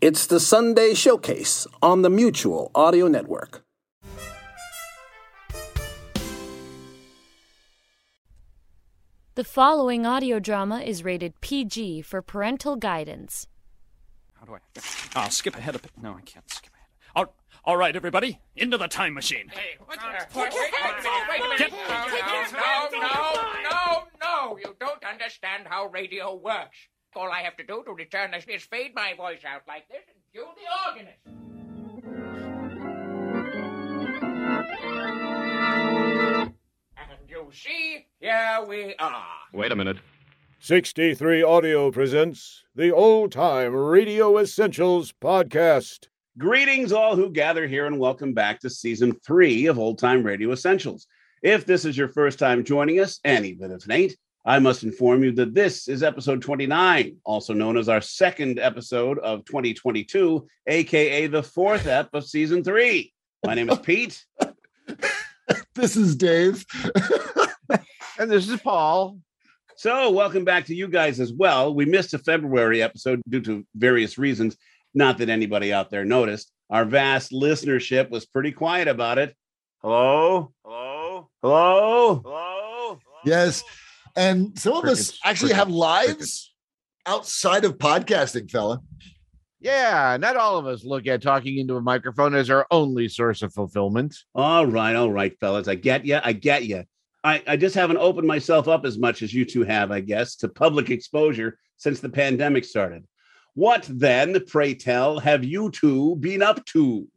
It's the Sunday Showcase on the Mutual Audio Network. The following audio drama is rated PG for parental guidance. How do I? I'll skip ahead a bit. No, I can't skip ahead. All, all right, everybody, into the time machine. Hey, what's that? Wait, wait, wait, wait, wait, no, no, no, no, no, you don't understand how radio works. All I have to do to return this is fade my voice out like this and cue the organist. And you see, here we are. Wait a minute. 63 Audio presents the Old Time Radio Essentials Podcast. Greetings, all who gather here, and welcome back to season three of Old Time Radio Essentials. If this is your first time joining us, and even if it ain't, I must inform you that this is episode 29, also known as our second episode of 2022, aka the fourth ep of season three. My name is Pete. this is Dave. and this is Paul. So, welcome back to you guys as well. We missed a February episode due to various reasons. Not that anybody out there noticed. Our vast listenership was pretty quiet about it. Hello? Hello? Hello? Hello? Yes. And some of Crickets, us actually crickets, have lives crickets. outside of podcasting, fella. Yeah, not all of us look at talking into a microphone as our only source of fulfillment. All right, all right, fellas. I get you. I get you. I, I just haven't opened myself up as much as you two have, I guess, to public exposure since the pandemic started. What then, pray tell, have you two been up to?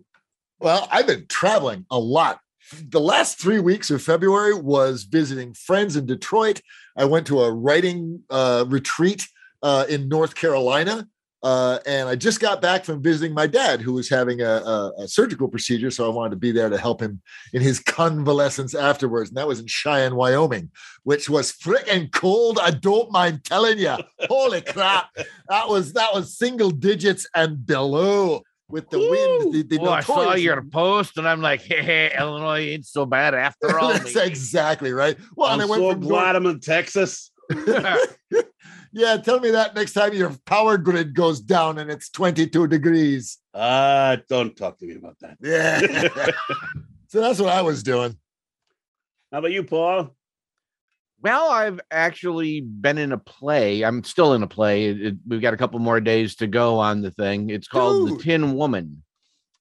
Well, I've been traveling a lot. The last three weeks of February was visiting friends in Detroit. I went to a writing uh, retreat uh, in North Carolina. Uh, and I just got back from visiting my dad, who was having a, a, a surgical procedure. So I wanted to be there to help him in his convalescence afterwards. And that was in Cheyenne, Wyoming, which was freaking cold. I don't mind telling you. Holy crap. That was that was single digits and below with the wind. The, the Oh, I saw notorious- your post, and I'm like, hey, hey Illinois ain't so bad after all. That's maybe. exactly right. Well, I'm and I went so from glad I'm in Texas. Yeah, tell me that next time your power grid goes down and it's 22 degrees. Uh, don't talk to me about that. Yeah. so that's what I was doing. How about you, Paul? Well, I've actually been in a play. I'm still in a play. It- it- we've got a couple more days to go on the thing. It's called Dude. The Tin Woman,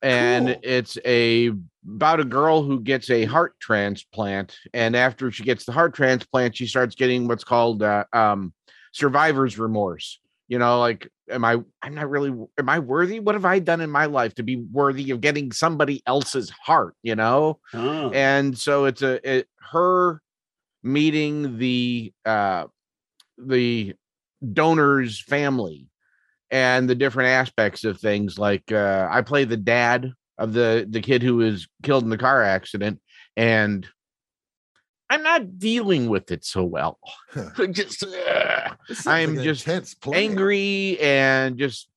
and Cool. it's a about a girl who gets a heart transplant, and after she gets the heart transplant, she starts getting what's called uh, um, survivor's remorse. You know, like, am I? I'm not really. Am I worthy? What have I done in my life to be worthy of getting somebody else's heart? You know Oh, and so it's a it, her meeting the uh the donor's family and the different aspects of things like uh i play the dad of the the kid who was killed in the car accident and i'm not dealing with it so well. Just uh, I'm like just angry and just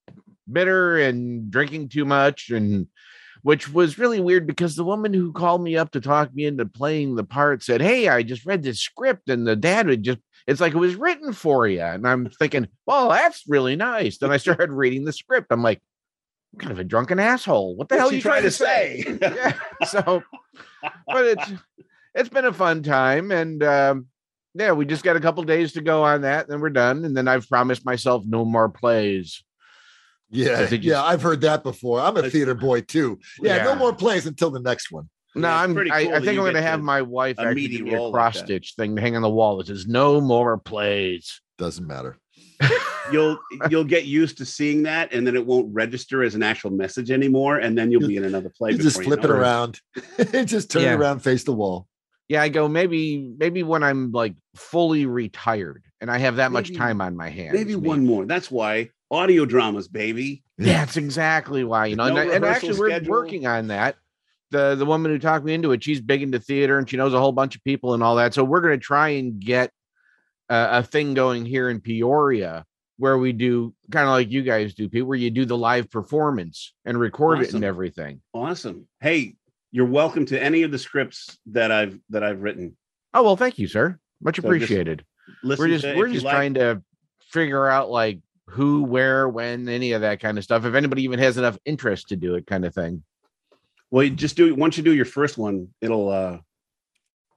bitter and drinking too much and which was really weird because the woman who called me up to talk me into playing the part said hey i just read this script and the dad would just it's like it was written for you and i'm thinking well that's really nice. Then i started reading the script. I'm like I'm kind of a drunken asshole. What the hell are you she trying to say? Yeah so but it's it's been a fun time and um yeah we just got a couple days to go on that then we're done and then i've promised myself no more plays Yeah, just- yeah, I've heard that before. I'm a theater boy too. Yeah, no more plays until the next one. no Yeah, i'm pretty I, cool I that think i'm gonna have my wife a actually meaty a role like cross stitch thing to hang on the wall that says no more plays Doesn't matter. you'll you'll get used to seeing that, and then it won't register as an actual message anymore, and then you'll be in another play. You just flip it know around. It. just turn Yeah. it around, face the wall. yeah i go maybe maybe when i'm like fully retired and i have that much time on my hands Maybe one more. That's why audio dramas, baby. That's exactly why. You know, No and, and rehearsal actually, we're working on that. The the woman who talked me into it, she's big into theater and she knows a whole bunch of people and all that. So we're going to try and get a, a thing going here in Peoria where we do kind of like you guys do, Pete, where you do the live performance and record it and everything. Awesome. Hey, you're welcome to any of the scripts that I've that I've written. Oh well, thank you, sir. Much So appreciated. Listen we're just we're just like- trying to figure out like who, where, when, any of that kind of stuff. If anybody even has enough interest to do it, kind of thing. Well, you just do it once you do your first one, it'll uh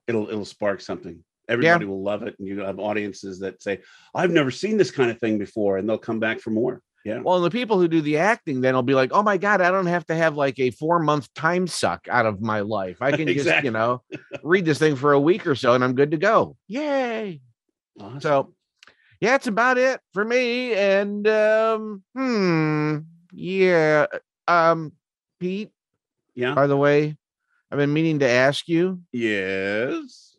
it'll it'll spark something. Everybody will love it, and you have audiences that say, "I've never seen this kind of thing before," and they'll come back for more. Yeah. Well, and the people who do the acting then will be like, "Oh my god, I don't have to have like a four month time suck out of my life. I can just, you know, read this thing for a week or so, and I'm good to go." Yay! Awesome. So, yeah, it's about it for me. And um, hmm, yeah, um, Pete. Yeah. By the way, I've been meaning to ask you, yes.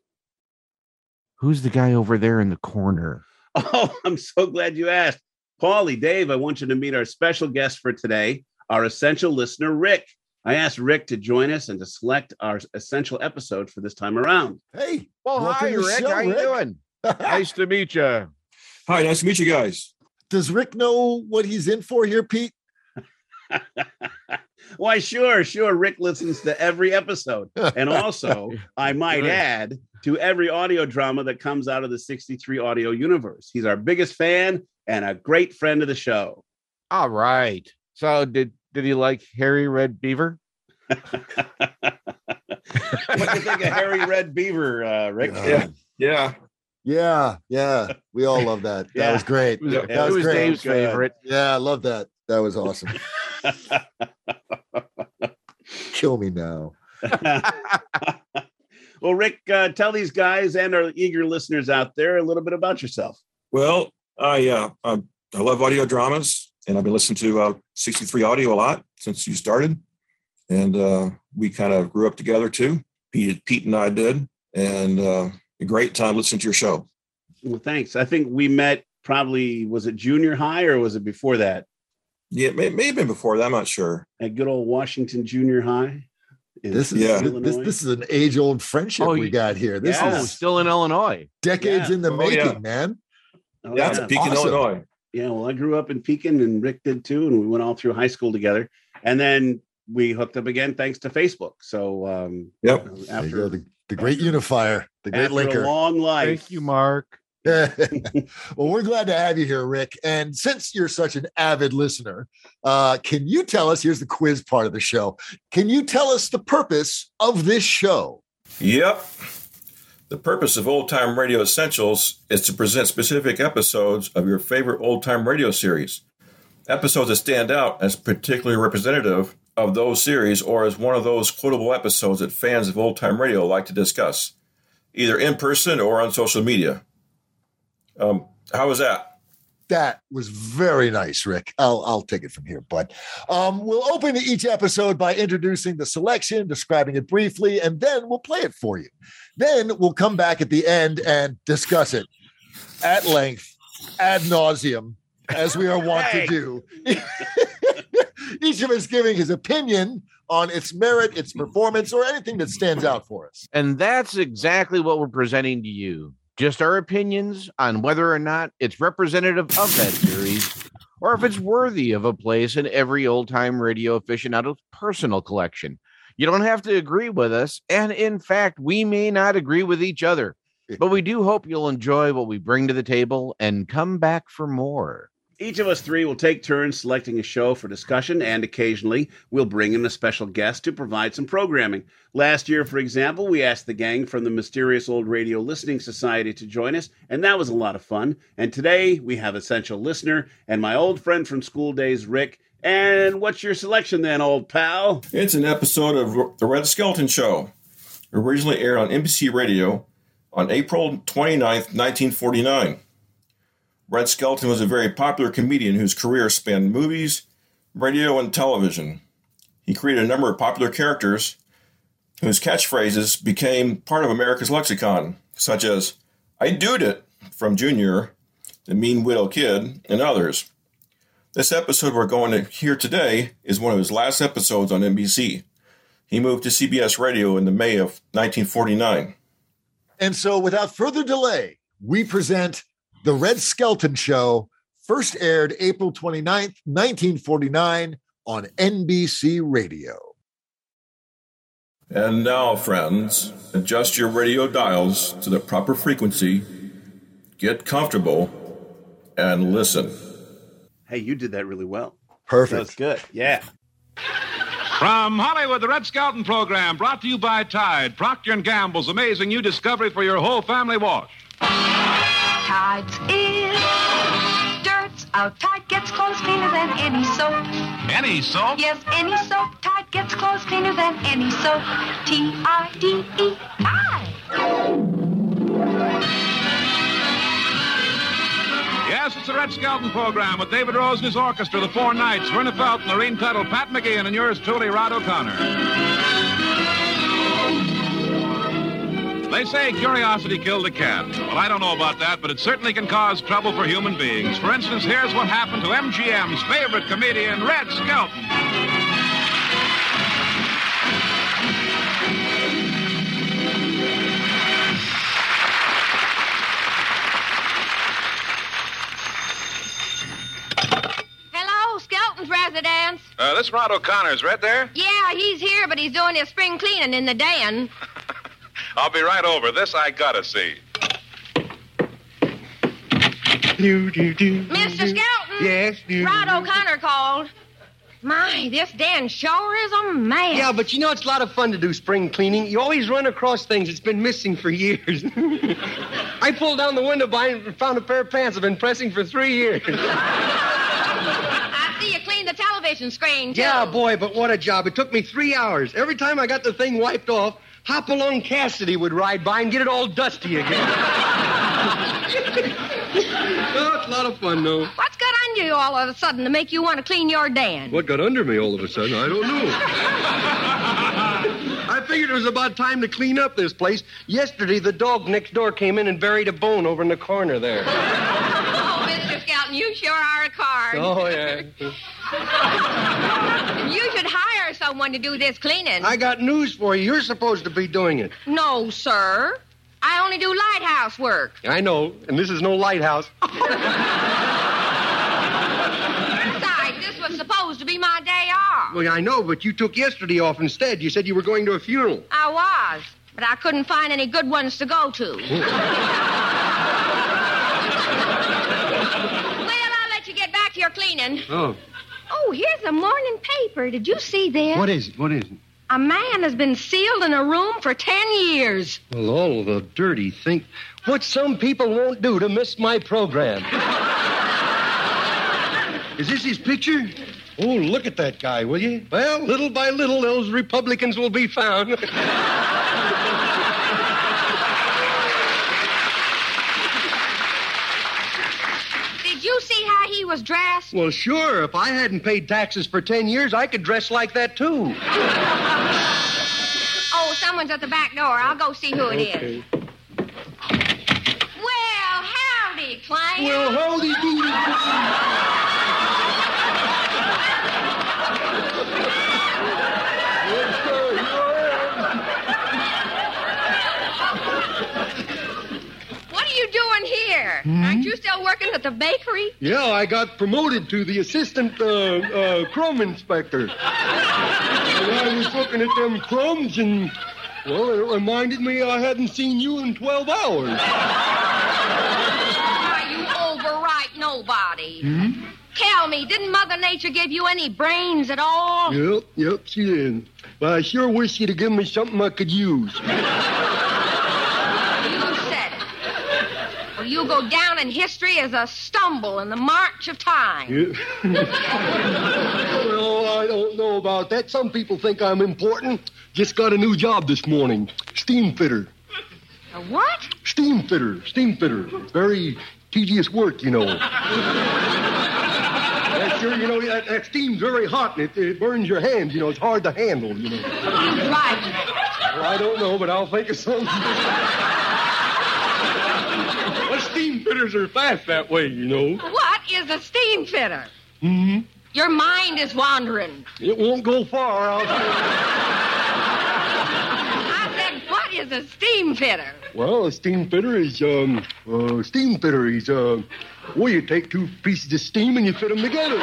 who's the guy over there in the corner? Oh, I'm so glad you asked. Paulie, Dave, I want you to meet our special guest for today, our essential listener, Rick. I asked Rick to join us and to select our essential episode for this time around. Hey, Well, welcome hi, Rick. show, How you doing? nice to meet you. Hi, nice to meet you guys. Does Rick know what he's in for here, Pete? Why, sure, sure. Rick listens to every episode. And also, I might Good. add, to every audio drama that comes out of the 63 audio universe. He's our biggest fan and a great friend of the show. All right. So did did he like Harry Red Beaver? what do you think of Harry Red Beaver, uh, Rick? Yeah. Yeah. Yeah, yeah. Yeah, we all love that. That was great. It was, That it was was great. Dave's Good. favorite. Yeah, I love that. That was awesome. Kill me now. well, Rick, uh, tell these guys and our eager listeners out there a little bit about yourself. Well, I uh, I, I love audio dramas, and I've been listening to uh, 63 Audio a lot since you started, and uh, we kind of grew up together too. Pete, Pete and I did, and uh, a great time listening to your show. Well, thanks. I think we met probably, was it junior high or was it before that? Yeah, it may, may have been before that. I'm not sure. At good old Washington Junior High? This is Yeah. this, Illinois? this is an age old friendship Oh, we got here. This Yeah. Is still in Illinois. decades Yeah. in the Oh, making, yeah. man. Oh, Yeah, yeah. Pekin, awesome. Illinois. Yeah, well, I grew up in Pekin and Rick did too, and we went all through high school together. And then we hooked up again thanks to Facebook. So um, Yep. There you go, after, the, the great unifier, the great after a linker. long life, Thank you, Mark. well, we're glad to have you here, Rick. And since you're such an avid listener, uh, can you tell us? Here's the quiz part of the show. Can you tell us the purpose of this show? Yep. The purpose of Old Time Radio Essentials is to present specific episodes of your favorite old time radio series. Episodes that stand out as particularly representative of those series or as one of those quotable episodes that fans of old time radio like to discuss, either in person or on social media. Um, how was that? That was very nice, Rick. I'll I'll take it from here. But um, we'll open each episode by introducing the selection, describing it briefly, and then we'll play it for you. Then we'll come back at the end and discuss it at length, ad nauseum, as we are wont Hey. to do. each of us giving his opinion on its merit, its performance, or anything that stands out for us. And that's exactly what we're presenting to you. Just our opinions on whether or not it's representative of that series or if it's worthy of a place in every old time radio aficionado's personal collection. You don't have to agree with us. And in fact, we may not agree with each other, but we do hope you'll enjoy what we bring to the table and come back for more. Each of us three will take turns selecting a show for discussion, and occasionally we'll bring in a special guest to provide some programming. Last year, for example, we asked the gang from the Mysterious Old Radio Listening Society to join us, and that was a lot of fun. And today we have Essential Listener and my old friend from school days, Rick. And what's your selection then, old pal? It's an episode of The Red Skelton Show, originally aired on NBC Radio on April 29th, 1949. Red Skelton was a very popular comedian whose career spanned movies, radio, and television. He created a number of popular characters whose catchphrases became part of America's lexicon, such as, I doed it from Junior, the Mean Widdle Kid, and others. This episode we're going to hear today is one of his last episodes on NBC. He moved to CBS Radio in the May of 1949. And so, without further delay, we present The Red Skelton Show, first aired April 29th, 1949 on NBC Radio. And now, friends, adjust your radio dials to the proper frequency, get comfortable, and listen. Hey, you did that really well. Perfect. That's good. Yeah. From Hollywood, the Red Skelton program brought to you by Tide, Procter & Gamble's amazing new discovery for your whole family wash. Tide's in. Dirt's out. Tide gets clothes cleaner than any soap. Any soap? Yes, any soap. Tide gets clothes cleaner than any soap. T-I-D-E. Tide. Yes, it's the Red Skelton program with David Rose and his orchestra, the Four Knights, Verna Felton, Lurene Tuttle, Pat McGeehan, and yours truly, Rod O'Connor. They say curiosity killed a cat. Well, I don't know about that, but it certainly can cause trouble for human beings. For instance, here's what happened to MGM's favorite comedian, Red Skelton. Hello, Skelton's residence. Uh, this Rod O'Connor's right there. Yeah, he's here, but he's doing his spring cleaning in the den. I'll be right over. This I gotta see. Do, do, do, Mr. Skelton. Yes. Rod O'Connor called. My, this den sure is a mess. Yeah, but you know it's a lot of fun to do spring cleaning. You always run across things that's been missing for years. I pulled down the window blind and found a pair of pants I've been pressing for three years. I see you cleaned the television screen, too. yeah, boy, but what a job. It took me three hours. Every time I got the thing wiped off, Hopalong Cassidy would ride by and get it all dusty again. oh, it's a lot of fun, though. What's got under you all of a sudden to make you want to clean your den? What got under me all of a sudden? I don't know. I figured it was about time to clean up this place. Yesterday, the dog next door came in and buried a bone over in the corner there. Oh, Mr. Skelton, you sure are a card. Oh, yeah. You should hire someone to do this cleaning. I got news for you. You're supposed to be doing it. No, sir. I only do lighthouse work. I know, and this is no lighthouse. Besides, this was supposed to be my day off. Well, I know, but you took yesterday off instead. You said you were going to a funeral. I was, but I couldn't find any good ones to go to. well, I'll let you get back to your cleaning. Oh. Oh, here's the morning paper. Did you see this? What is it? What is it? A man has been sealed in a room for ten years. Well, all the dirty thing. What some people won't do to miss my program. is this his picture? Oh, look at that guy, will you? Well, little by little, those Republicans will be found. Did you see how he was dressed? well, sure. If I hadn't paid taxes for 10 years, I could dress like that, too. Oh, someone's at the back door. I'll go see who it is. Okay. Well, howdy, Clang. Well, howdy doody. You doing here? Aren't you still working at the bakery? Yeah, I got promoted to the assistant uh, uh, crumb inspector. and I was looking at them crumbs, and, well, it reminded me I hadn't seen you in 12 hours. Why, you overripe nobody. Hmm? Tell me, didn't Mother Nature give you any brains at all? Yep, yep, she did. But I sure wish she'd have given me something I could use. You said it. Well, you go down in history as a stumble in the march of time. Yeah. well, I don't know about that. Some people think I'm important. Just got a new job this morning. Steam fitter. A what? Steam fitter. Steam fitter. Very tedious work, you know. That's sure, you know, that, that steam's very hot and it, it burns your hands. You know, it's hard to handle, you know. Right. Well, I don't know, but I'll think of something. Fitters are fast that way, you know. What is a steam fitter? Hmm? Your mind is wandering. It won't go far. I'll I said, what is a steam fitter? Well, a steam fitter is, um, uh, steam fitter is, uh, well, you take two pieces of steam and you fit them together.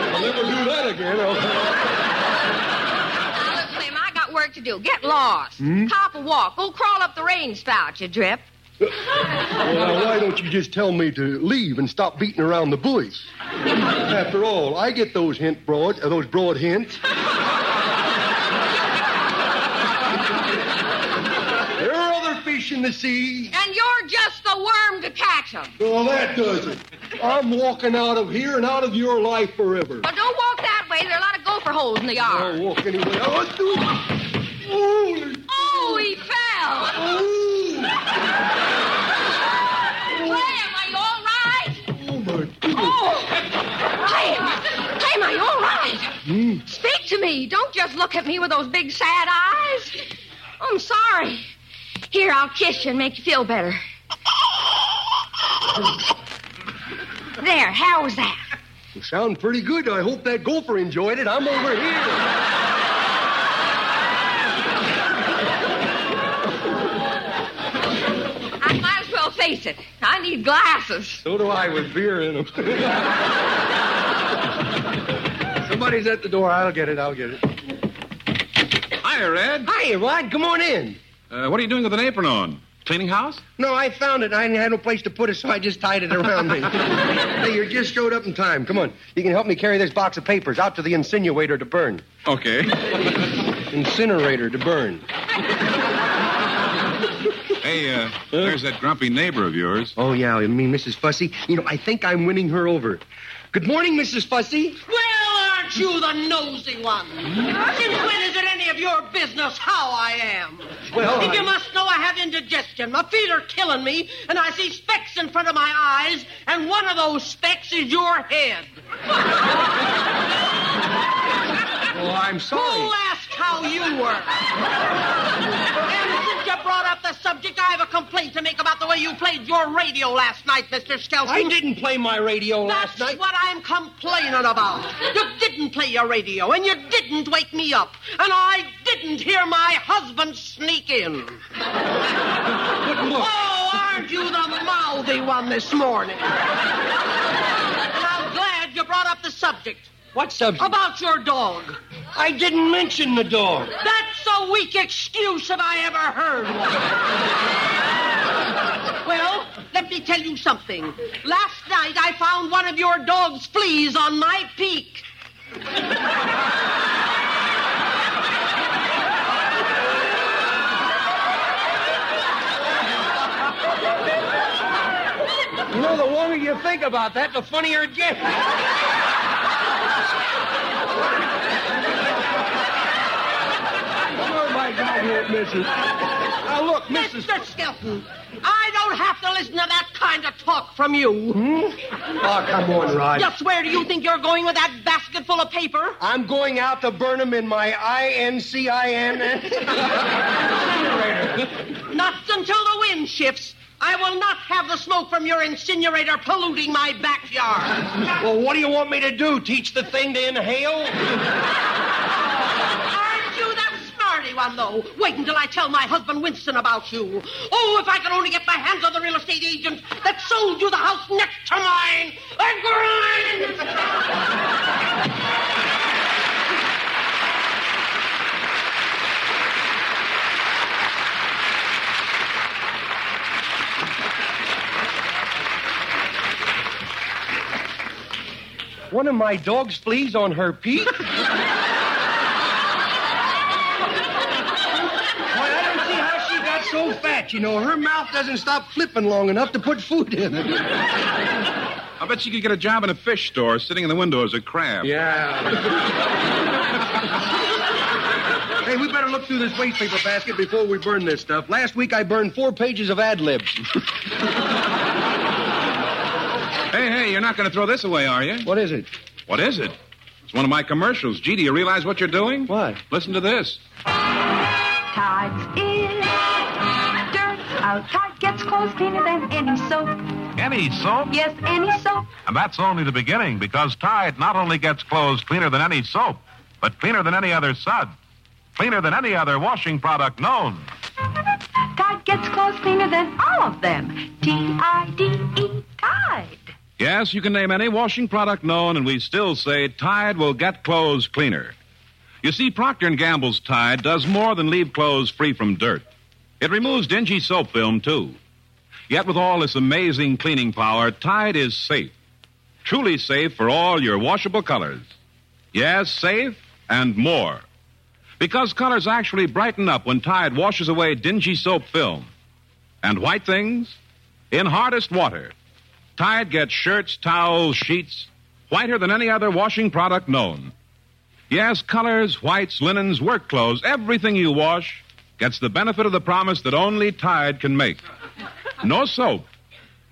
I'll never do that again. I'll... Now, look, Slim, I got work to do. Get lost. Hmm? Cop a walk. Go crawl up the rain spout, you drip. Well, now, why don't you just tell me to leave and stop beating around the bush? After all, I get those hint broad, uh, those broad hints. There are other fish in the sea. And you're just the worm to catch 'em. Well, that does it. I'm walking out of here and out of your life forever. But don't walk that way. There are a lot of gopher holes in the yard. I'll walk anyway. I want to. Oh, he fell. Clem, are you all right? oh my Oh, Clem, Clem, are you all right? Speak to me. Don't just look at me with those big sad eyes. I'm sorry. Here, I'll kiss you and make you feel better. There, how was that? You sound pretty good. I hope that gopher enjoyed it. I'm over here. Face it. I need glasses. So do I with beer in them. Somebody's at the door. I'll get it. I'll get it. Hiya, Red. Hi, Rod. Come on in. Uh, what are you doing with an apron on? Cleaning house? No, I found it. I had no place to put it, so I just tied it around me. hey, you just showed up in time. Come on. You can help me carry this box of papers out to the incinerator to burn. Okay. Incinerator to burn. Hey, uh, there's that grumpy neighbor of yours. Oh, yeah, you mean Mrs. Fussy? You know, I think I'm winning her over. Good morning, Mrs. Fussy. Well, aren't you the nosy one? Since when is it any of your business how I am? Well, if I- you must know, I have indigestion. My feet are killing me, and I see specks in front of my eyes, and one of those specks is your head. Oh, I'm sorry. Who asked how you were? You brought up the subject, I have a complaint to make about the way you played your radio last night, Mr. Skelton. I didn't play my radio last night. That's what I'm complaining about. You didn't play your radio, and you didn't wake me up, and I didn't hear my husband sneak in. but Oh, aren't you the mouthy one this morning? And I'm glad you brought up the subject. What subject? About your dog. I didn't mention the dog. That's a weak excuse if I ever heard one. well, let me tell you something. Last night I found one of your dog's fleas on my peak. You know, the longer you think about that, the funnier it gets. My God, here, Mrs. Now, look, Mrs. Mr. Skelton, I don't have to listen to that kind of talk from you. Hmm? Oh, come on, Rod. Just where do you think you're going with that basket full of paper? I'm going out to burn them in my I-N-C-I-N. Not until the wind shifts. I will not have the smoke from your incinerator polluting my backyard. well, what do you want me to do? Teach the thing to inhale? Aren't you that smarty one, though? Wait until I tell my husband Winston about you. Oh, if I could only get my hands on the real estate agent that sold you the house next to mine. A grind! One of my dog's fleas on her peak? Why, I don't see how so fat. You know, her mouth doesn't stop flipping long enough to put food in it. I bet she could get a job in a fish store sitting in the window as a crab. Yeah. hey, we better look through this waste paper basket before we burn this stuff. Last week I burned four pages of ad libs. Hey, hey, you're not going to throw this away, are you? What is it? What is it? It's one of my commercials. Gee, do you realize what you're doing? What? Listen to this. Tides is dirt. Our Tide gets clothes cleaner than any soap. Any soap? Yes, any soap. And that's only the beginning because Tide not only gets clothes cleaner than any soap, but cleaner than any other suds. Cleaner than any other washing product known. Tide gets clothes cleaner than all of them. T-I-D-E, Tide. Yes, you can name any washing product known, and we still say Tide will get clothes cleaner. You see, Procter & Gamble's Tide does more than leave clothes free from dirt. It removes dingy soap film, too. Yet with all this amazing cleaning power, Tide is safe. Truly safe for all your washable colors. Yes, safe and more. Because colors actually brighten up when Tide washes away dingy soap film. And white things? In hardest water. Tide gets shirts, towels, sheets whiter than any other washing product known. Yes, colors, whites, linens, work clothes, everything you wash gets the benefit of the promise that only Tide can make. No soap,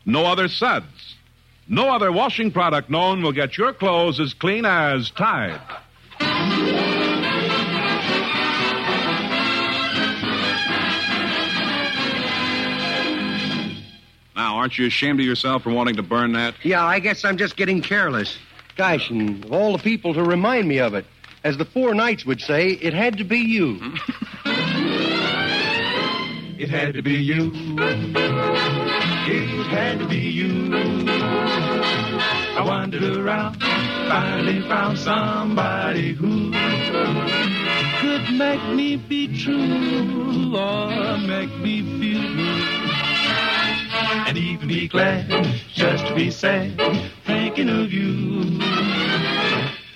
no other suds, no other washing product known will get your clothes as clean as Tide. Now, aren't you ashamed of yourself for wanting to burn that? Yeah, I guess I'm just getting careless. Gosh, and of all the people to remind me of it, as the four knights would say, it had to be you. It had to be you. It had to be you. I wandered around, finally found somebody who could make me be true or make me feel good. And even be glad just to be sad, thinking of you.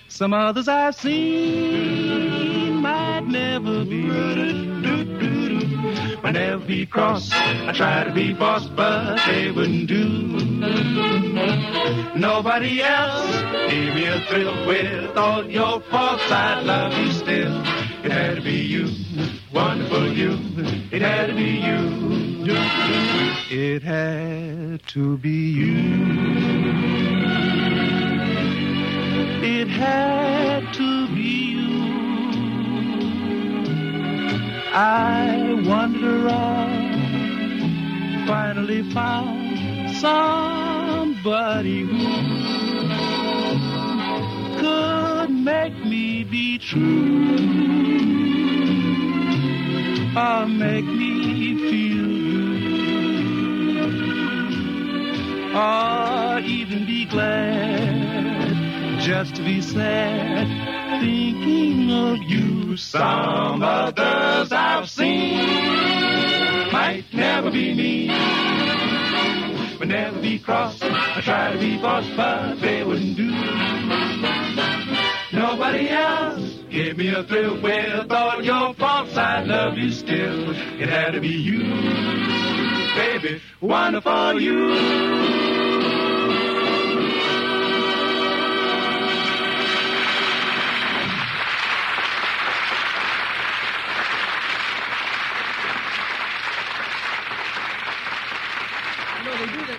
Some others I've seen might never be. Might never be cross. I try to be boss, but they wouldn't do. Nobody else gave me a thrill with all your faults. I'd love you still. It had to be you, wonderful you. It had to be you. It had to be you. It had to I wandered around, uh, finally found somebody who could make me be true. Or make me feel good. Or even be glad just to be sad thinking of you. Some others I've seen might never be me, would never be cross. I try to be boss, but they wouldn't do. Nobody else gave me a thrill with all your faults. I love you still. It had to be you, baby, wonderful you. You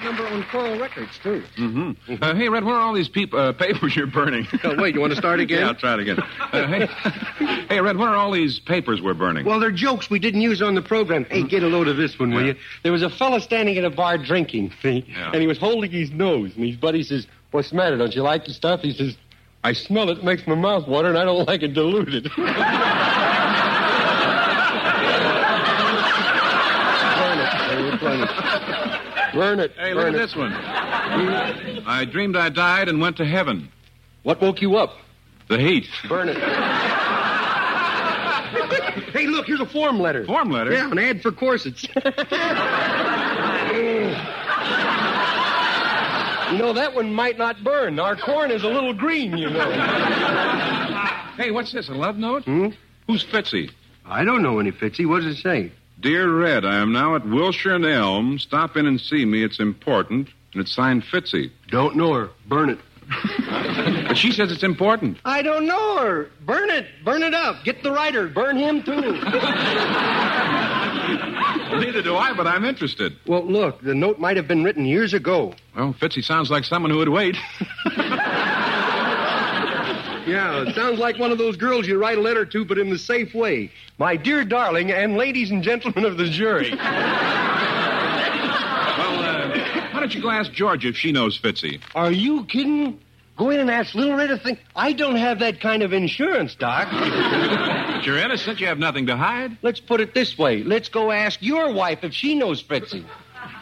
that number on Coral Records, too. Mm-hmm. Uh, hey, Red, where are all these peop- uh, papers you're burning? Oh, wait, you want to start again? yeah, I'll try it again. Uh, hey, hey, Red, where are all these papers we're burning? Well, they're jokes we didn't use on the program. Hey, get a load of this one, will you? There was a fella standing at a bar drinking, see? Yeah. And he was holding his nose. And his buddy says, What's the matter? Don't you like the stuff? He says, I smell it. It makes my mouth water, and I don't like it diluted. Burn it. Hey, look Burn at it. this one. I dreamed I died and went to heaven. What woke you up? The heat. Burn it. hey, look, here's a form letter. Form letter? Yeah, an ad for corsets. you know, that one might not burn. Our corn is a little green, you know. Hey, what's this? A love note? Hmm? Who's Fitzy? I don't know any Fitzy. What does it say? Dear Red, I am now at Wilshire and Elm. Stop in and see me. It's important. And it's signed Fitzy. Don't know her. Burn it. But she says it's important. I don't know her. Burn it. Burn it up. Get the writer. Burn him, too. Neither do I, but I'm interested. well, look, the note might have been written years ago. Well, Fitzy sounds like someone who would wait. Yeah, it sounds like one of those girls you write a letter to, but in the safe way. My dear darling, and ladies and gentlemen of the jury. Well, uh, how don't you go ask Georgia if she knows Fitzy? Are you kidding? Go in and ask Little Red to think. I don't have that kind of insurance, Doc. But you're innocent. You have nothing to hide. Let's put it this way. Let's go ask your wife if she knows Fritzy.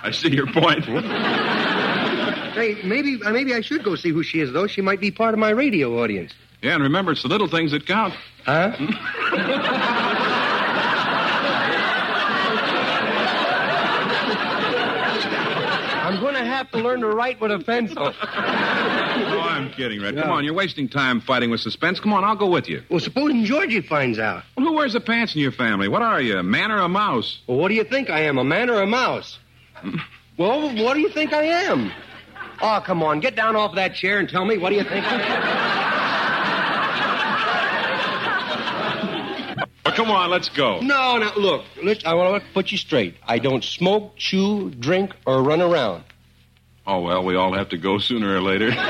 I see your point. Hey, maybe uh, maybe I should go see who she is, though. She might be part of my radio audience. Yeah, and remember, it's the little things that count. Huh? I'm going to have to learn to write with a pencil. Oh, I'm kidding, Red. Come on, you're wasting time fighting with suspense. Come on, I'll go with you. Well, supposing Georgie finds out. Well, who wears the pants in your family? What are you, a man or a mouse? Well, what do you think I am, a man or a mouse? well, what do you think I am? Oh, come on, get down off that chair and tell me what do you think I am? Well, come on, let's go. No, no, look, let's, I want to put you straight. I don't smoke, chew, drink, or run around. Oh, well, we all have to go sooner or later.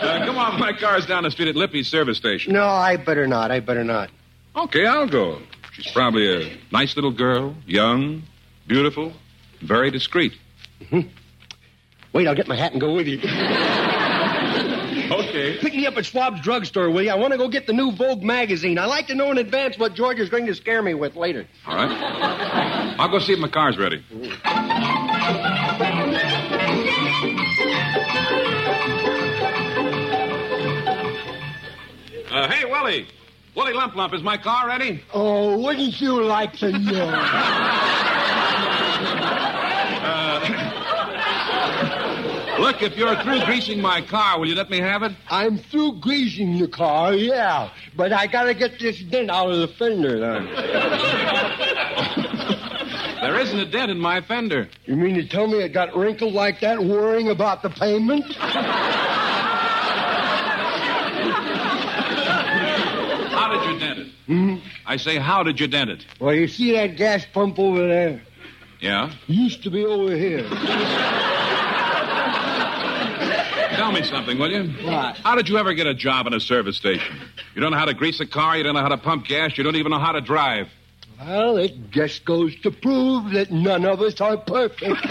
Uh, come on, my car's down the street at Lippy's service station. No, I better not. I better not. Okay, I'll go. She's probably a nice little girl, young, beautiful, very discreet. Wait, I'll get my hat and go with you. Okay. Pick me up at Schwab's drugstore, will you? I want to go get the new Vogue magazine. I like to know in advance what George is going to scare me with later. All right. I'll go see if my car's ready. Uh, hey, Willie. Willie Lump Lump, is my car ready? Oh, wouldn't you like to know? look, if you're through greasing my car, will you let me have it? I'm through greasing your car, yeah. But I gotta get this dent out of the fender, then. There isn't a dent in my fender. You mean to tell me it got wrinkled like that worrying about the payment? How did you dent it? Hmm? I say, how did you dent it? Well, you see that gas pump over there? Yeah? Used to be over here. Tell me something, will you? What? How did you ever get a job in a service station? You don't know how to grease a car, you don't know how to pump gas, you don't even know how to drive. Well, it just goes to prove that none of us are perfect.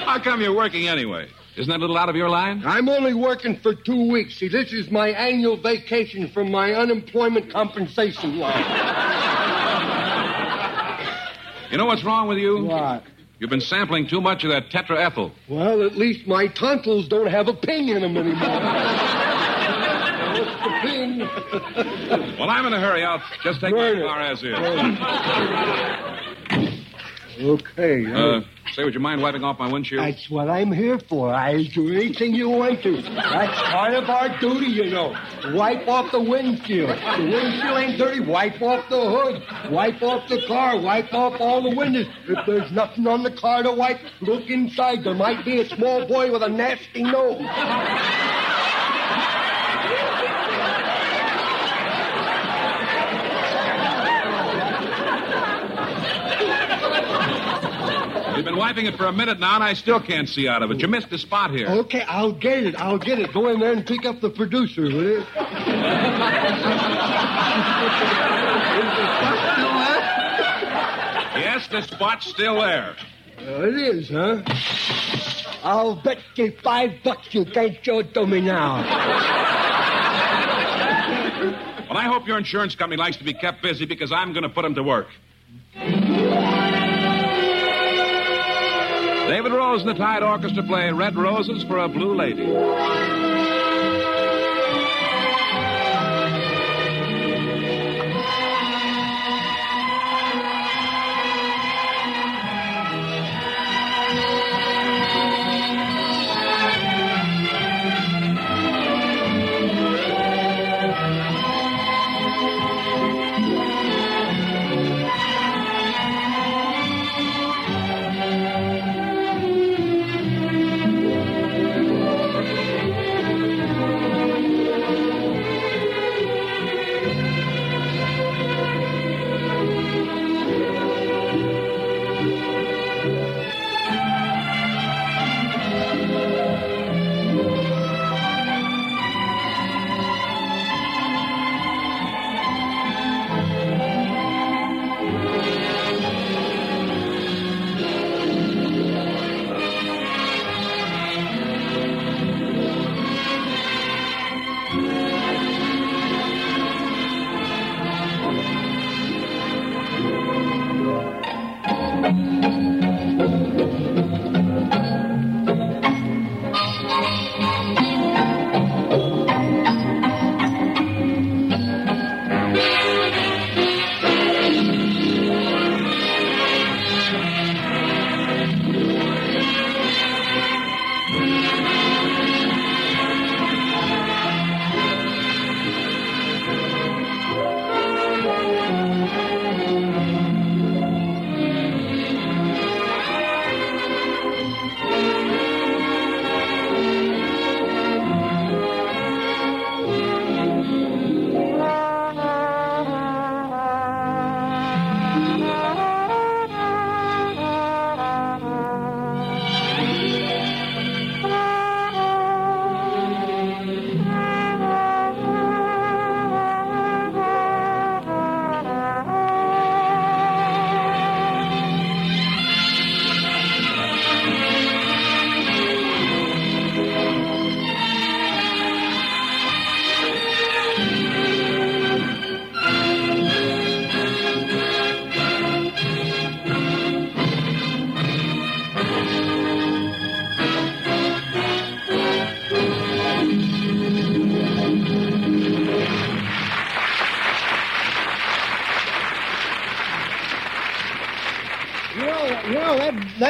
How come you're working anyway? Isn't that a little out of your line? I'm only working for two weeks. See, this is my annual vacation from my unemployment compensation line. You know what's wrong with you? What? You've been sampling too much of that tetraethyl. Well, at least my tonsils don't have a ping in them anymore. What's the ping? Well, I'm in a hurry. I'll just take Burn my car as is. Okay. Uh, say, would you mind wiping off my windshield? That's what I'm here for. I'll do anything you want to. That's part of our duty, you know. Wipe off the windshield. The windshield ain't dirty. Wipe off the hood. Wipe off the car. Wipe off all the windows. If there's nothing on the car to wipe, look inside. There might be a small boy with a nasty nose. You've been wiping it for a minute now, and I still can't see out of it. You missed the spot here. Okay, I'll get it. I'll get it. Go in there and pick up the producer, will you? Is the spot still there? Yes, the spot's still there. Oh, it is, huh? I'll bet you five bucks you can't show it to me now. Well, I hope your insurance company likes to be kept busy because I'm going to put them to work. David Rose and the Tide Orchestra play Red Roses for a Blue Lady.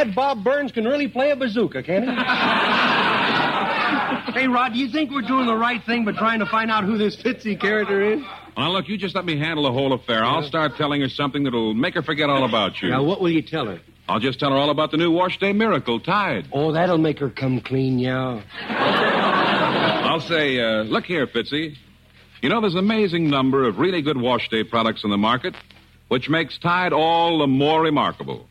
That Bob Burns can really play a bazooka, can he? hey, Rod, do you think we're doing the right thing by trying to find out who this Fitzy character is? Now, look, you just let me handle the whole affair. I'll start telling her something that'll make her forget all about you. Now, what will you tell her? I'll just tell her all about the new wash day miracle, Tide. Oh, that'll make her come clean, yeah. I'll say, uh, look here, Fitzy. You know, there's an amazing number of really good wash day products in the market, which makes Tide all the more remarkable.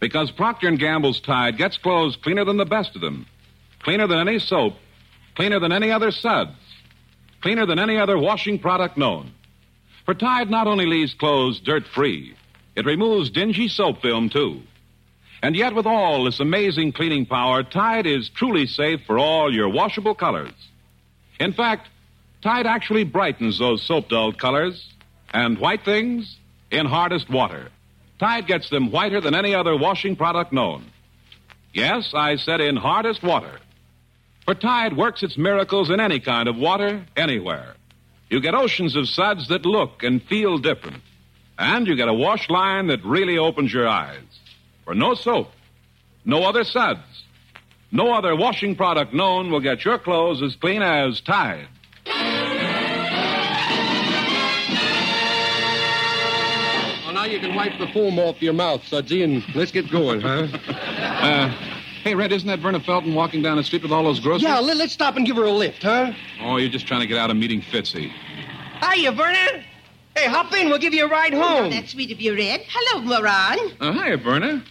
Because Procter & Gamble's Tide gets clothes cleaner than the best of them. Cleaner than any soap. Cleaner than any other suds. Cleaner than any other washing product known. For Tide not only leaves clothes dirt-free, it removes dingy soap film, too. And yet, with all this amazing cleaning power, Tide is truly safe for all your washable colors. In fact, Tide actually brightens those soap dulled colors and white things in hardest water. Tide gets them whiter than any other washing product known. Yes, I said in hardest water. For Tide works its miracles in any kind of water, anywhere. You get oceans of suds that look and feel different. And you get a wash line that really opens your eyes. For no soap, no other suds, no other washing product known will get your clothes as clean as Tide. You can wipe the foam off your mouth, Sudsy, and let's get going, huh? Uh, hey, Red, isn't that Verna Felton walking down the street with all those groceries? Yeah, let, us stop and give her a lift, huh? Oh, you're just trying to get out of meeting Fitzy. Hiya, Verna. Hey, hop in. We'll give you a ride home. Oh, that's sweet of you, Red. Hello, Moran. Uh, hiya, Verna.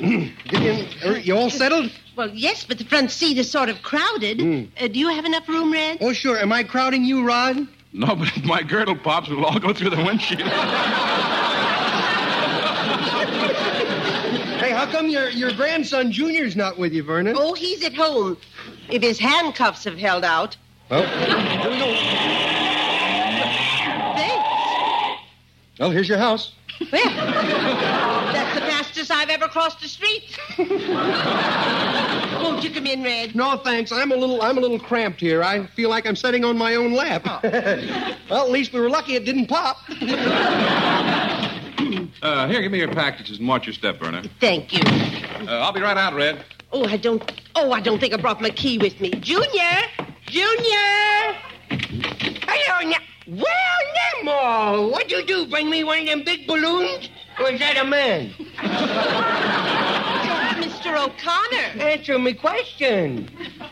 you all settled? Well, yes, but the front seat is sort of crowded. Mm. Uh, do you have enough room, Red? Oh, sure. Am I crowding you, Rod? No, but if my girdle pops, we'll all go through the windshield. hey, how come your, your grandson Junior's not with you, Vernon? Oh, he's at home. If his handcuffs have held out. Well, here we go. Thanks. well here's your house. Well, that's the fastest I've ever crossed the street. Won't you come in, Red? No, thanks. I'm a little I'm a little cramped here. I feel like I'm sitting on my own lap. Oh. well, at least we were lucky it didn't pop. Uh, here, give me your packages and watch your step, Verna. Thank you. Uh, I'll be right out, Red. Oh, I don't. Oh, I don't think I brought my key with me. Junior, Junior. Hello, now. Well, Nemo, what'd you do? Bring me one of them big balloons? Or is that a man? Mr. O'Connor. Answer me question.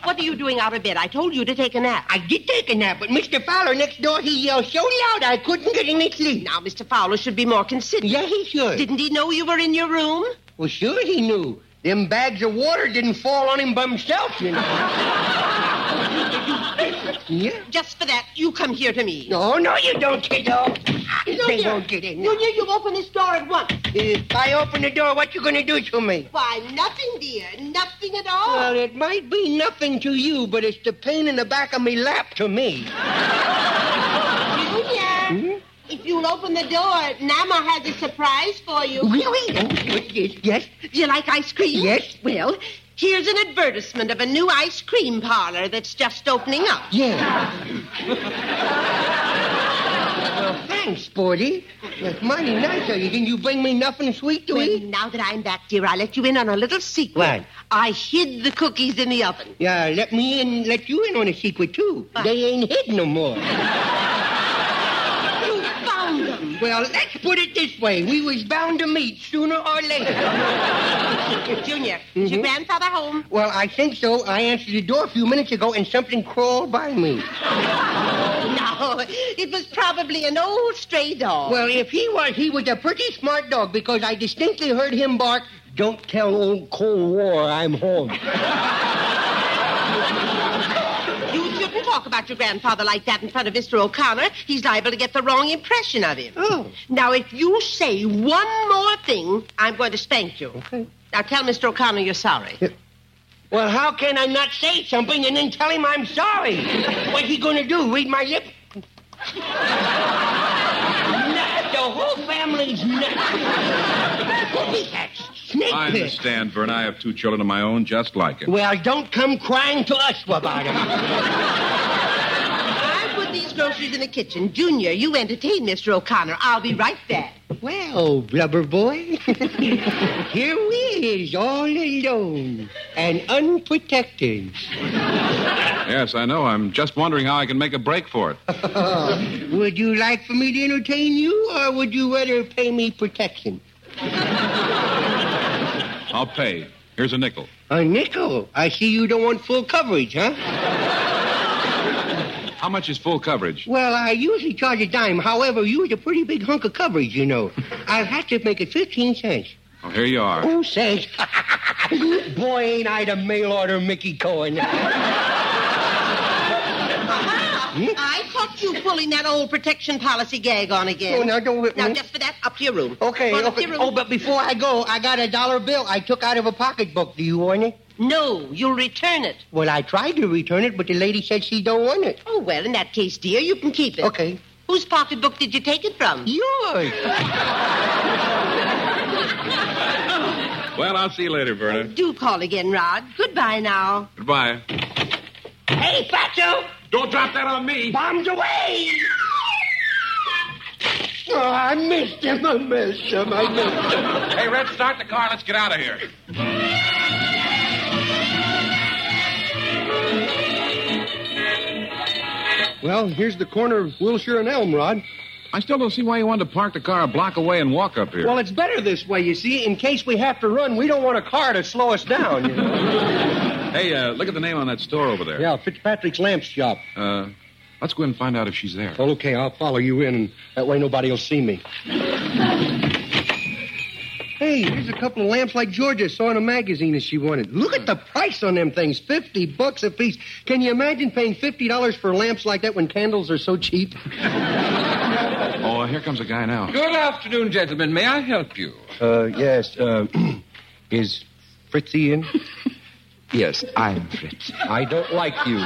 What are you doing out of bed? I told you to take a nap. I did take a nap, but Mr. Fowler next door, he yelled so loud I couldn't get any sleep. Now, Mr. Fowler should be more considerate. Yeah, he should. Didn't he know you were in your room? Well, sure he knew. Them bags of water didn't fall on him by himself, you know. yeah? Just for that, you come here to me. No, no, you don't, kiddo. Junior, They won't get in. Junior, you open this door at once. If I open the door, what you gonna do to me? Why, nothing, dear. Nothing at all. Well, it might be nothing to you, but it's the pain in the back of me lap to me. Junior, hmm? if you'll open the door, Nama has a surprise for you. Really? Oh, this? Yes? Do you like ice cream? Yes. Well, here's an advertisement of a new ice cream parlor that's just opening up. Yeah. well, thanks, Sporty. That's mighty nice of you. Can you bring me nothing sweet to Well, eat? now that I'm back, dear, I'll let you in on a little secret. What? I hid the cookies in the oven. Yeah, let me in, let you in on a secret, too. They ain't hid no more. You found them. Well, let's put it this way. We was bound to meet sooner or later. Junior, is your Mhm. grandfather home? Well, I think so. I answered the door a few minutes ago and something crawled by me. No, it was probably an old stray dog. Well, if he was, he was a pretty smart dog because I distinctly heard him bark, Don't tell old Cold War I'm home. Talk about your grandfather like that in front of Mr. O'Connor. He's liable to get the wrong impression of him. Oh. Now, if you say one more thing, I'm going to spank you. Okay. Now, tell Mr. O'Connor you're sorry. Well, how can I not say something and then tell him I'm sorry? What's he going to do? Read my lip? The whole family's nuts. That's snake I pit. understand, Vern. I have two children of my own just like it. Well, don't come crying to us about it. I put these groceries in the kitchen. Junior, you entertain Mr. O'Connor. I'll be right back. well, blubber boy. Here we is, all alone and unprotected. Yes, I know. I'm just wondering how I can make a break for it. would you like for me to entertain you, or would you rather pay me protection? I'll pay. Here's a nickel. A nickel? I see you don't want full coverage, huh? How much is full coverage? Well, I usually charge a dime. However, you was a pretty big hunk of coverage, you know. I'll have to make it 15 cents. Oh, here you are. Who says? Boy, ain't I the mail order Mickey Cohen. I caught you pulling that old protection policy gag on again. Oh, now don't whip Now, me. just for that, up to your room. Okay, Go on, up to your room. Oh, but before I go, I got a dollar bill I took out of a pocketbook. Do you want it? No, you'll return it. Well, I tried to return it, but the lady said she don't want it. Oh, well, in that case, dear, you can keep it. Okay. Whose pocketbook did you take it from? Yours. Well, I'll see you later, Verna. Do call again, Rod. Goodbye now. Goodbye. Hey, Fatso! Don't drop that on me. Bombs away! Oh, I missed him. I missed him. I missed him. Hey, Red, start the car. Let's get out of here. Well, here's the corner of Wilshire and Elm, Rod. I still don't see why you wanted to park the car a block away and walk up here. Well, it's better this way, you see. In case we have to run, we don't want a car to slow us down, you know. hey, uh, look at the name on that store over there. yeah, Fitzpatrick's lamp shop. Uh, let's go in and find out if she's there. Well, okay, I'll follow you in, and that way nobody will see me. Hey, here's a couple of lamps like Georgia saw in a magazine that she wanted. Look at the price on them things. Fifty bucks a piece. Can you imagine paying fifty dollars for lamps like that when candles are so cheap? Oh, here comes a guy now. Good afternoon, gentlemen. May I help you? Uh, yes. Uh, is Fritzy in? Yes, I'm Fritz. I don't like you.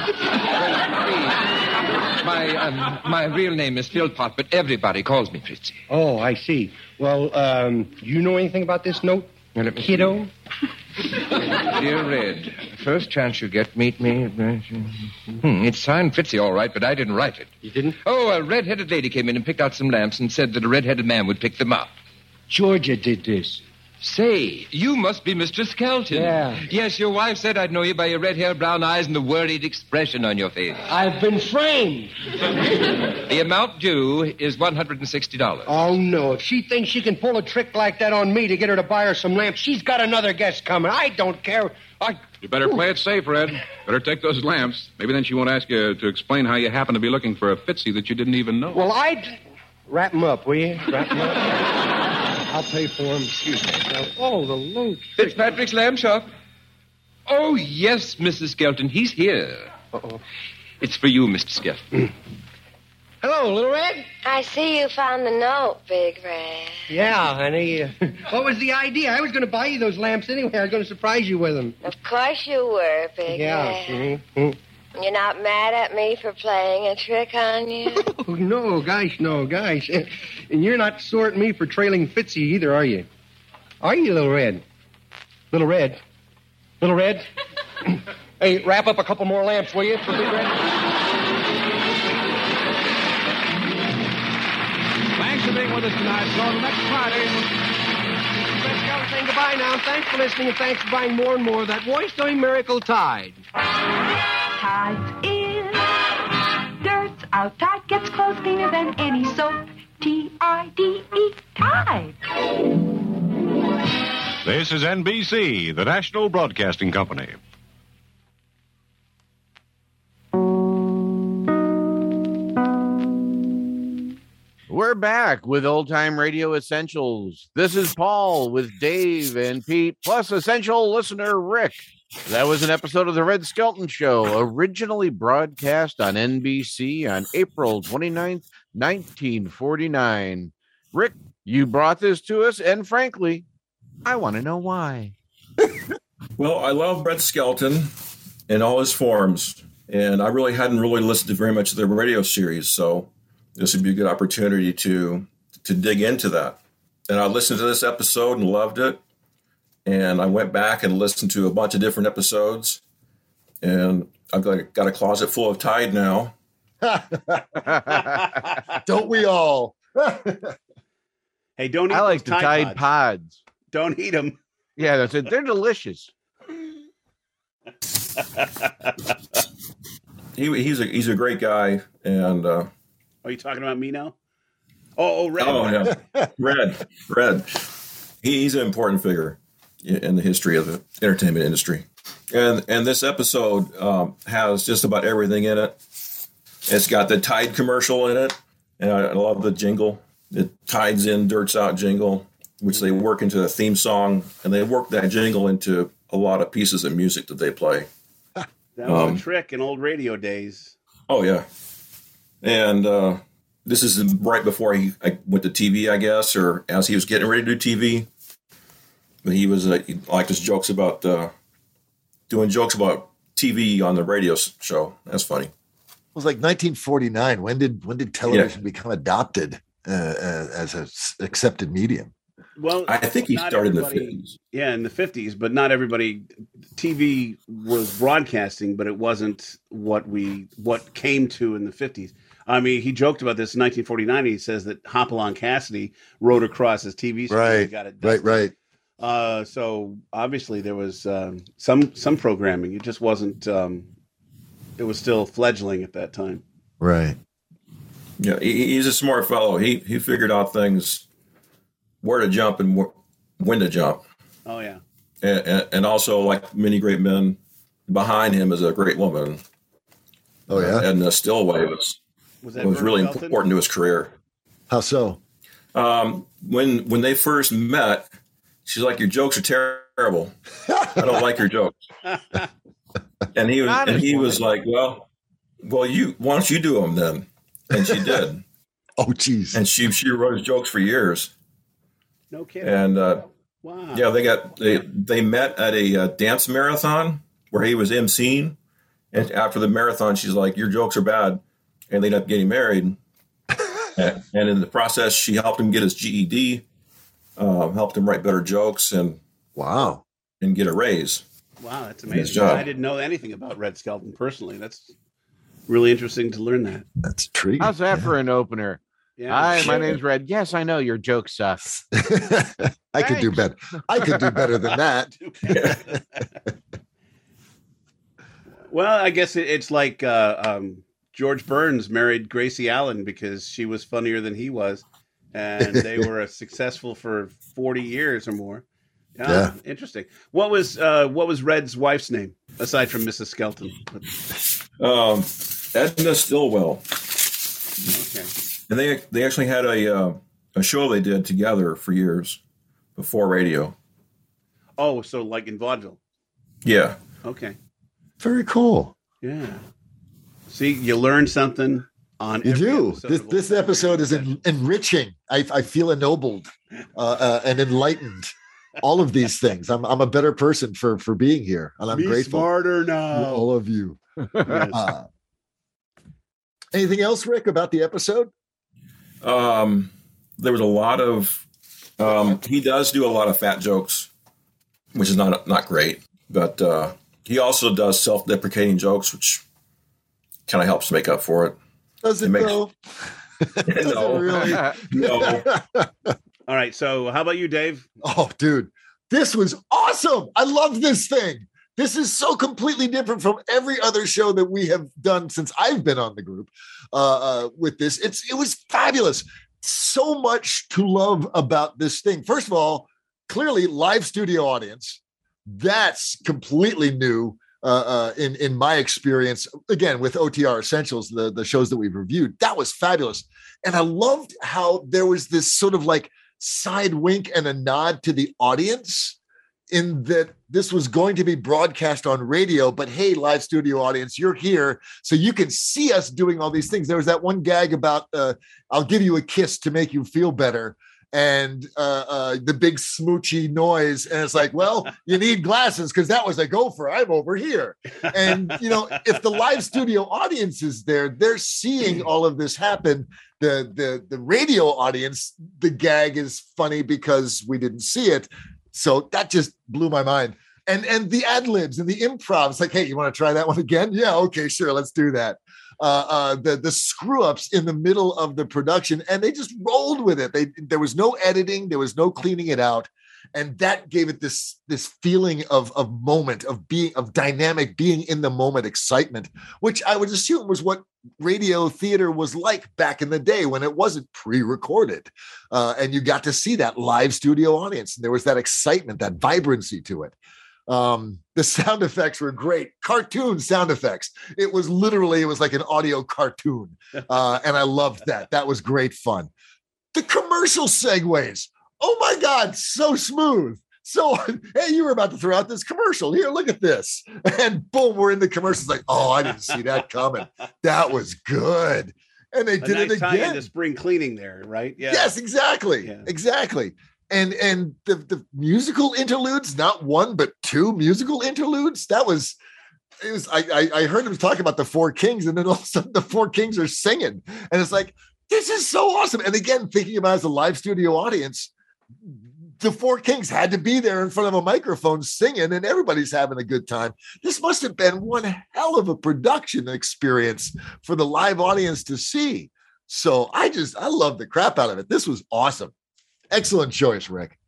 my um, my real name is Philpott, but everybody calls me Fritzy. Oh, I see. Well, um, do you know anything about this note? Kiddo? Dear Red, first chance you get, meet me. Hmm, it's signed Fritzy, all right, but I didn't write it. You didn't? Oh, a red-headed lady came in and picked out some lamps and said that a red-headed man would pick them up. Georgia did this. Say, you must be Mr. Skelton. Yeah. Yes, your wife said I'd know you by your red hair, brown eyes, and the worried expression on your face. I've been framed. The amount due is $160. Oh, no. If she thinks she can pull a trick like that on me to get her to buy her some lamps, she's got another guest coming. I don't care. I. You better play it safe, Red. Better take those lamps. Maybe then she won't ask you to explain how you happen to be looking for a Fitzy that you didn't even know. Well, I. Wrap 'em up, will you? Wrap 'em up. I'll pay for 'em. Excuse me. Now, oh, the loot. Fitzpatrick's lamb shop. Oh, yes, Mrs. Skelton. He's here. Uh-oh. It's for you, Mr. Skelton. Hello, Little Red. I see you found the note, Big Red. Yeah, honey. what was the idea? I was going to buy you those lamps anyway. I was going to surprise you with them. Of course you were, Big yeah. Red. mhm. You're not mad at me for playing a trick on you? Oh, no, gosh, no, gosh. And you're not sore at me for trailing Fitzy either, are you? Are you, Little Red? Little Red? Little Red? hey, wrap up a couple more lamps, will you, for Big Red? Thanks for being with us tonight. So until next Friday. Red Skelton saying goodbye now. Thanks for listening, and thanks for buying more and more of that voice-doing Miracle Tide. Tide is dirt's out. Tide gets clothes cleaner than any soap. T-I-D-E, Tide. This is NBC, the national broadcasting company. We're back with Old Time Radio Essentials. This is Paul with Dave and Pete, plus essential listener Rick. That was an episode of The Red Skelton Show, originally broadcast on NBC on April 29th, 1949. Rick, you brought this to us, and frankly, I want to know why. Well, I love Red Skelton in all his forms, and I really hadn't really listened to very much of the radio series, so this would be a good opportunity to to dig into that. And I listened to this episode and loved it, and I went back and listened to a bunch of different episodes, and I've got, got a closet full of Tide now. Don't we all? Hey, Hey, don't eat I like the Tide Pods. Don't eat them. Yeah, that's it. They're delicious. He, he's a he's a great guy, and uh, Are you talking about me now? Oh, oh, Red. oh yeah, Red, Red. He's an important figure in the history of the entertainment industry, and and this episode um, has just about everything in it. It's got the Tide commercial in it, and I, I love the jingle. The Tides in, Dirts out jingle, which they work into the theme song, and they work that jingle into a lot of pieces of music that they play. That was Um, a trick in old radio days. Oh yeah, and uh, this is right before he I went to TV, I guess, or as he was getting ready to do TV. But he was uh, he liked his jokes about uh, doing jokes about TV on the radio show. That's funny. It was like 1949. When did when did television become adopted uh, uh, as a s- accepted medium? Well, I think he started in the 50s. Yeah, in the fifties, but not everybody. TV was broadcasting, but it wasn't what we what came to in the fifties. I mean, he joked about this in 1949. He says that Hopalong Cassidy rode across his TV screen and Right, got it. right, right. Uh, so obviously there was um, some some programming. It just wasn't. Um, it was still fledgling at that time. Right. Yeah, he, he's a smart fellow. He he figured out things where to jump and wh- when to jump. Oh yeah. and, and- and also like many great men behind him is a great woman. Oh yeah, Edna Stillwell was Was was, that Verna really Felton? important to his career. How so? Um, when when they first met, she's like, "Your jokes are terrible. I don't like your jokes." And he was and he was like, "Well, well, you why don't you do them then?" And she did. oh, geez. And she she wrote his jokes for years. No kidding. And uh, wow. yeah, they got they they met at a uh, dance marathon where he was emceeing, and after the marathon, she's like, "Your jokes are bad," and they end up getting married. and, and in the process, she helped him get his GED, uh, helped him write better jokes, and wow, and get a raise. Wow, that's amazing. job. I didn't know anything about Red Skelton personally. That's really interesting to learn that. That's true. How's that for an opener? Yeah. Hi, my name's Red. Yes, I know your joke sucks. I could do better. I could do better than that. Well, I guess it, it's like uh, um, George Burns married Gracie Allen because she was funnier than he was, and they were successful for forty years or more. Yeah, Yeah. interesting. What was uh, what was Red's wife's name aside from Mrs. Skelton? Um, Edna Stillwell, Okay. and they they actually had a uh, a show they did together for years before radio. Oh, so like in vaudeville. Yeah, Okay. Very cool. Yeah. See, you learn something on. You every do. episode This this episode is en- enriching. I, I feel ennobled uh, uh, and enlightened. All of these things. I'm I'm a better person for for being here, and I'm Be grateful. smarter now. All of you. Yes. Uh, anything else, Rick, about the episode? um, there was a lot of. Um, he does do a lot of fat jokes, which is not not great, but uh, he also does self deprecating jokes, which kind of helps make up for it. Does it, It makes- though? Does No. it really? No. All right. So, how about you, Dave? Oh, dude, this was awesome. I love this thing. This is so completely different from every other show that we have done since I've been on the group. Uh, uh, with this, it's it was fabulous. So much to love about this thing. First of all, clearly live studio audience. That's completely new uh, uh, in in my experience. Again, with OTR Essentials, the the shows that we've reviewed, that was fabulous, and I loved how there was this sort of like side wink and a nod to the audience in that this was going to be broadcast on radio but hey live studio audience you're here so you can see us doing all these things there was that one gag about uh, i'll give you a kiss to make you feel better and uh, uh, the big smoochy noise and it's like well you need glasses because that was a gopher. I'm over here. And you know if the live studio audience is there they're seeing all of this happen. The the the radio audience the gag is funny because we didn't see it. So that just blew my mind. And and the ad libs and the improvs like hey you want to try that one again? Yeah okay sure let's do that uh, uh, the the screw ups in the middle of the production, and they just rolled with it. They there was no editing, there was no cleaning it out, and that gave it this this feeling of of moment of being of dynamic, being in the moment, excitement, which I would assume was what radio theater was like back in the day when it wasn't pre-recorded uh, and you got to see that live studio audience and there was that excitement that vibrancy to it um the sound effects were great. Cartoon sound effects. It was literally it was like an audio cartoon uh and i loved that. That was great fun. The commercial segues. Oh my god so smooth. So hey you were about to throw out this commercial. Here look at this. And boom we're in the commercials like oh i didn't see that coming. That was good. And they A did nice it tie again. into spring cleaning there, right? Yeah. Yes, exactly. Exactly. And and the, the musical interludes, not one, but two musical interludes. That was it was I, I heard him talking about the four kings, and then all of a sudden the four kings are singing. And it's like, this is so awesome. And again, thinking about as a live studio audience, the four kings had to be there in front of a microphone singing, and everybody's having a good time. This must have been one hell of a production experience for the live audience to see. So I just I love the crap out of it. This was awesome. Excellent choice, Rick.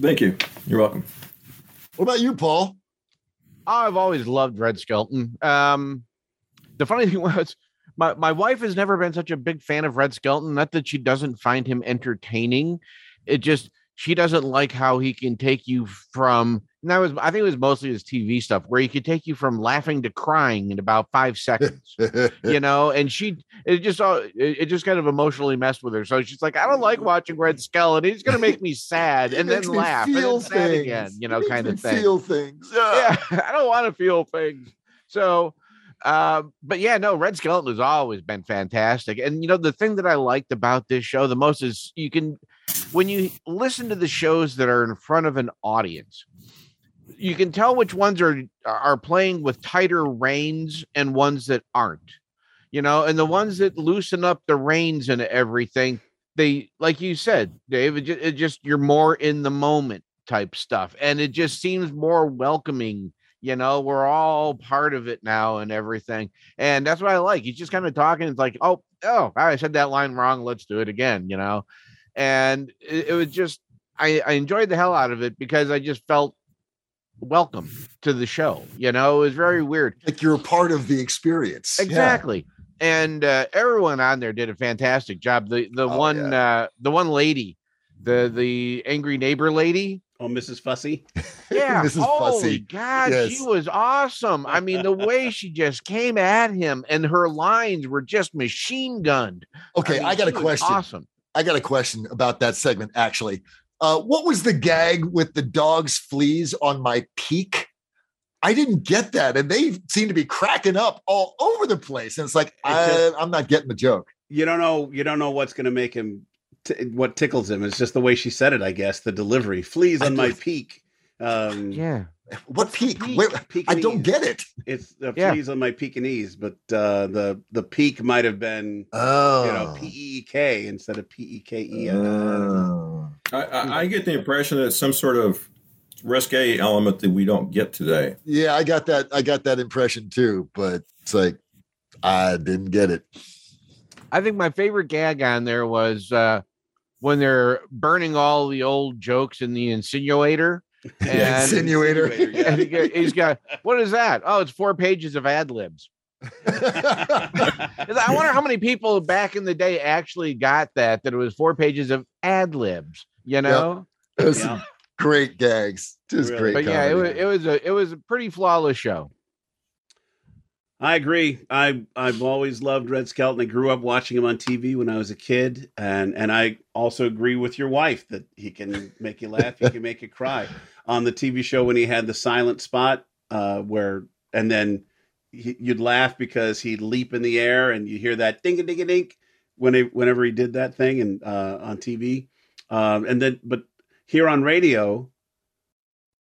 Thank you. You're welcome. What about you, Paul? I've always loved Red Skelton. Um, the funny thing was, my, my wife has never been such a big fan of Red Skelton. Not that she doesn't find him entertaining. It just she doesn't like how he can take you from and that was I think it was mostly his TV stuff where he could take you from laughing to crying in about five seconds. you know, and she it just uh, it, just kind of emotionally messed with her. So she's like, I don't like watching Red Skeleton. He's gonna make me sad and then laugh and feel then sad things. again, you know, kind of thing. Feel things. Yeah, I don't want to feel things. So uh, but yeah, no, Red Skeleton has always been fantastic. And you know, the thing that I liked about this show the most is you can when you listen to the shows that are in front of an audience, you can tell which ones are are playing with tighter reins and ones that aren't. You know, and the ones that loosen up the reins and everything, they like you said, Dave, it just, it just you're more in the moment type stuff, and it just seems more welcoming. You know, we're all part of it now and everything, and that's what I like. He's just kind of talking. It's like, oh, oh, I said that line wrong. Let's do it again. You know, and it, it was just I, I enjoyed the hell out of it because I just felt welcome to the show. You know, it was very weird. Like you're a part of the experience. Yeah. Exactly. And uh, everyone on there did a fantastic job. The the one uh, the one lady, the the angry neighbor lady. Oh, Mrs. Fussy. Yeah. Mrs. Holy Fussy. God, she was awesome. I mean, the way she just came at him and her lines were just machine gunned. Okay, mean, I, got a question. Awesome. I got a question about that segment actually. Uh, what was the gag with the dog's fleas on my peak? I didn't get that, and they seem to be cracking up all over the place. And it's like I, just- I'm not getting the joke. You don't know. You don't know what's going to make him. T- what tickles him? It's just the way she said it. I guess the delivery. Fleas on my peak. Um, Yeah. What peak? Wait, I don't get it. It's the Yeah. fleas on my Pekingese, but uh, the the peak might have been Oh, you know P E K instead of P E K E. Oh. I, I, I get the impression that it's some sort of risque element that we don't get today. yeah, I got that. I got that impression too, but it's like I didn't get it. I think my favorite gag on there was uh, when they're burning all the old jokes in the insinuator. And, Insinuator. and he got- he's got what is that? Oh, it's four pages of ad libs. I wonder how many people back in the day actually got that. That it was four pages of ad libs. You know, It was some great gags. Just Really? great. but yeah, it was, it was a it was a pretty flawless show. I agree. I I've always loved Red Skelton. I grew up watching him on TV when I was a kid, and and I also agree with your wife that he can make you laugh, he can make you cry. On the TV show when he had the silent spot, uh, where and then he, you'd laugh because he'd leap in the air and you hear that ding a ding a dink when he, whenever he did that thing and uh, on TV, um, and then but here on radio,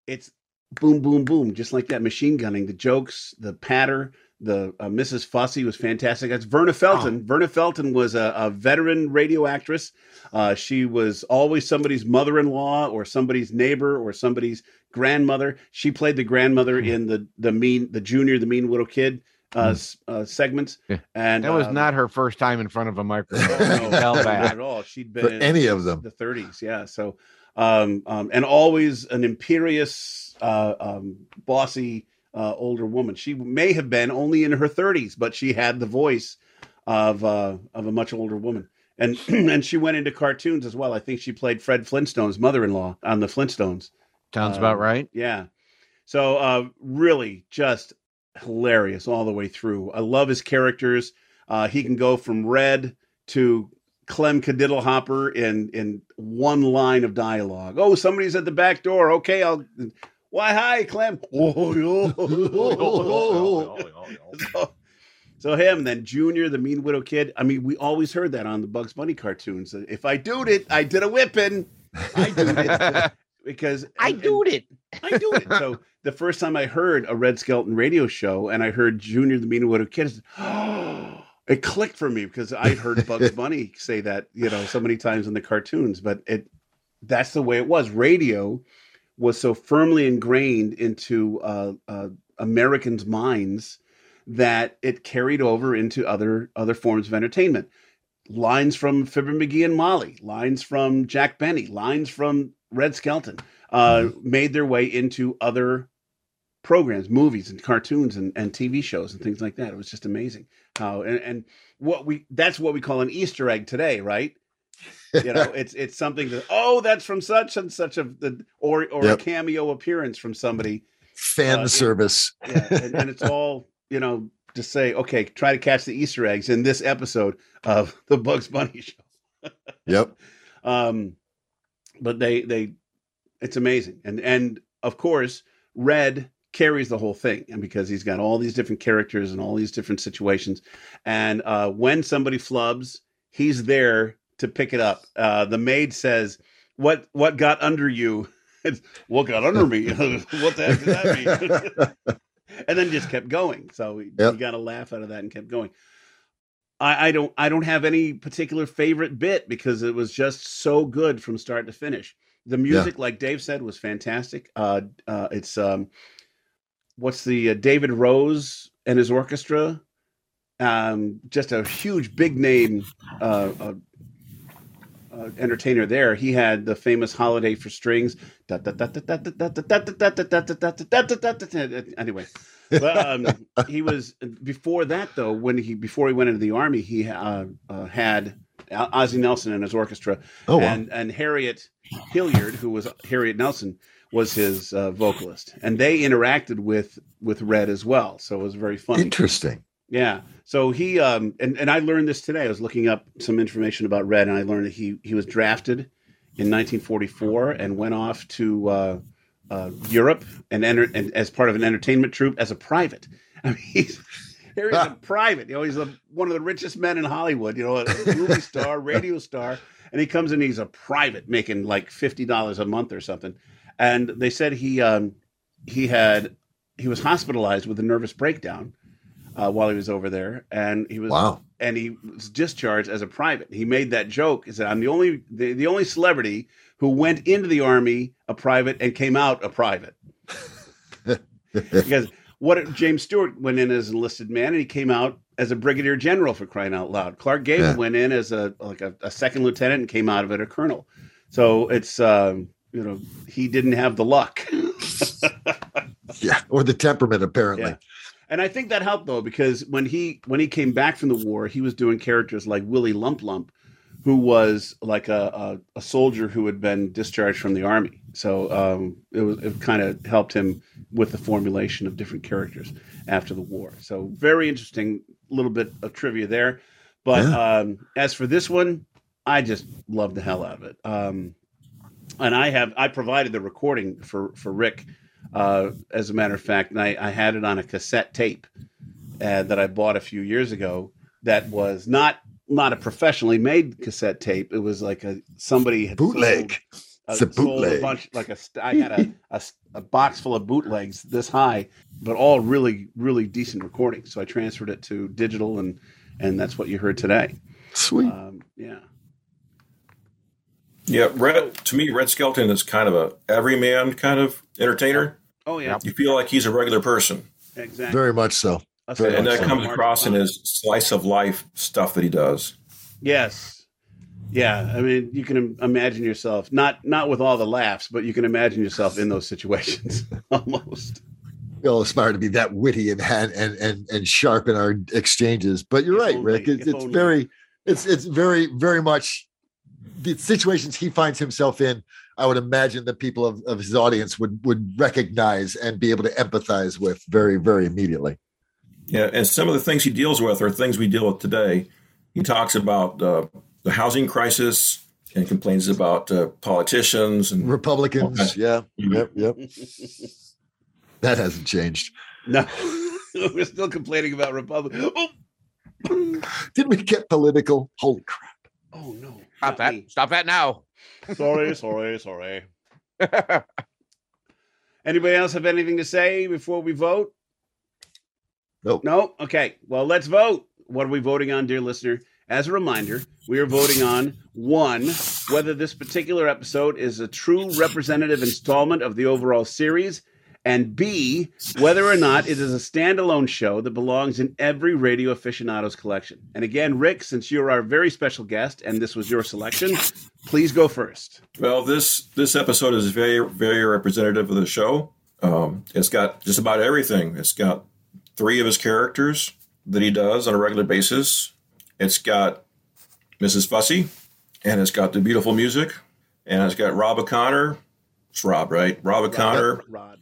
it's boom, boom, boom, just like that machine gunning. The jokes, the patter, the uh, Mrs. Fussy was fantastic. That's Verna Felton. Verna Felton was a, a veteran radio actress. Uh, she was always somebody's mother-in-law or somebody's neighbor or somebody's grandmother. She played the grandmother in the the mean, the junior, the mean little kid. uh, s- uh, segments. And that was um, not her first time in front of a microphone. no, You not at all. She'd been For in any of them. the 30s, yeah. So, um, um, and always an imperious, uh, um, bossy uh, older woman. She may have been only in her 30s, but she had the voice of uh, of a much older woman. And and she went into cartoons as well. I think she played Fred Flintstone's mother-in-law on the Flintstones. Sounds about Um, right. Yeah. So uh, really just hilarious all the way through. I love his characters. Uh, he can go from Red to Clem Kadiddlehopper in in one line of dialogue. Oh, somebody's at the back door. Okay, I'll. Why, hi, Clem. Oh, oh, oh, oh, so, so him, then Junior, the Mean Widdle Kid. I mean, we always heard that on the Bugs Bunny cartoons. If I doed it, I did a whipping. I doed it because I doed it. I do it. So the first time I heard a Red Skelton radio show and I heard Junior the Mean Widdle Kid, oh, it clicked for me because I'd heard Bugs Bunny say that, you know, so many times in the cartoons, but it that's the way it was. Radio was so firmly ingrained into uh, uh, Americans' minds that it carried over into other other forms of entertainment. Lines from Fibber McGee and Molly, lines from Jack Benny, lines from Red Skelton uh, made their way into other programs, movies and cartoons and, and TV shows and things like that. It was just amazing how and, and what we that's what we call an Easter egg today, right? You know, it's it's something that oh, that's from such and such of the or or Yep. a cameo appearance from somebody. Fan Uh, it- service. Yeah, and, and it's all you know to say, okay, try to catch the Easter eggs in this episode of the Bugs Bunny show. Yep. Um, but they they it's amazing, and and of course, Red carries the whole thing, and because he's got all these different characters and all these different situations, and uh, when somebody flubs, he's there to pick it up. Uh, the maid says, "What what got under you?" What got under me? what the heck does that mean? and then just kept going. So we, Yep. got a laugh out of that and kept going. I, I don't I don't have any particular favorite bit because it was just so good from start to finish. The music, like Dave said, was fantastic. Uh, uh, it's um, what's the uh, David Rose and his orchestra. Um, just a huge, big name uh, uh, uh, entertainer there. He had the famous "Holiday for Strings." Anyway, um, he was before that though. When he before he went into the army, he uh, uh, had Ozzie Nelson and his orchestra, Oh, wow. and and Harriet Hilliard, who was Harriet Nelson, was his uh, vocalist, and they interacted with with Red as well. So it was very funny. Interesting. Yeah. So he um and, and I learned this today. I was looking up some information about Red and I learned that he he was drafted in 1944 and went off to uh, uh, Europe and entered and as part of an entertainment troupe as a private. I mean, he's here he's a private. You know, he's a, one of the richest men in Hollywood. You know, a movie star, radio star, and he comes in. He's a private, making like fifty dollars a month or something. And they said he um, he had he was hospitalized with a nervous breakdown uh, while he was over there, and he was Wow. and he was discharged as a private. He made that joke. He said, "I'm the only the, the only celebrity who went into the army a private and came out a private." because what James Stewart went in as an enlisted man, and he came out as a brigadier general for crying out loud. Clark Gable Yeah. went in as a like a, a second lieutenant and came out of it a colonel. So it's um, you know he didn't have the luck. Yeah. Or the temperament, apparently. Yeah. And I think that helped though, because when he when he came back from the war, he was doing characters like Willie Lump Lump, who was like a, a, a soldier who had been discharged from the army. So um, it was it kind of helped him with the formulation of different characters after the war. So very interesting little bit of trivia there. But um, as for this one, I just love the hell out of it. Um, and I have I provided the recording for for Rick, uh, as a matter of fact, and I, I had it on a cassette tape uh, that I bought a few years ago. That was not not a professionally made cassette tape. It was like a somebody had Bootleg. sold- It's a uh, bootleg. bunch like a I a, had a, a a box full of bootlegs this high, but all really really decent recordings. So I transferred it to digital, and and that's what you heard today. Sweet. Um, yeah. Yeah, Red to me, Red Skelton is kind of a everyman kind of entertainer. Oh yeah. You feel like he's a regular person. Exactly. Very much so. Very and much that so. comes across in his slice of life stuff that he does. Yes. Yeah, I mean, you can imagine yourself not not with all the laughs, but you can imagine yourself in those situations almost. We all aspire to be that witty and and and and, and sharp in our exchanges. But you're right, Rick. It's, it's only. very, it's it's very very much the situations he finds himself in. I would imagine that people of, of his audience would would recognize and be able to empathize with very very immediately. Yeah, and some of the things he deals with are things we deal with today. He talks about uh, the housing crisis and complains about uh, politicians and Republicans. Yeah. Yep. Yep. that hasn't changed. No, we're still complaining about Republicans. Oh, Did we get political? Holy crap! oh no! Stop that. Stop that now. Sorry, sorry, sorry. Anybody else have anything to say before we vote? Nope. No? Okay. Well, let's vote. What are we voting on, dear listener? As a reminder, we are voting on one, whether this particular episode is a true representative installment of the overall series, and B, whether or not it is a standalone show that belongs in every Radio Aficionados collection. And again, Rick, since you're our very special guest and this was your selection, please go first. Well, this this episode is very very representative of the show. Um, it's got just about everything. It's got three of his characters that he does on a regular basis. It's got Mrs. Fussy, and it's got the beautiful music, and it's got Rob O'Connor. It's Rob, right? Rob O'Connor Rod. Rod.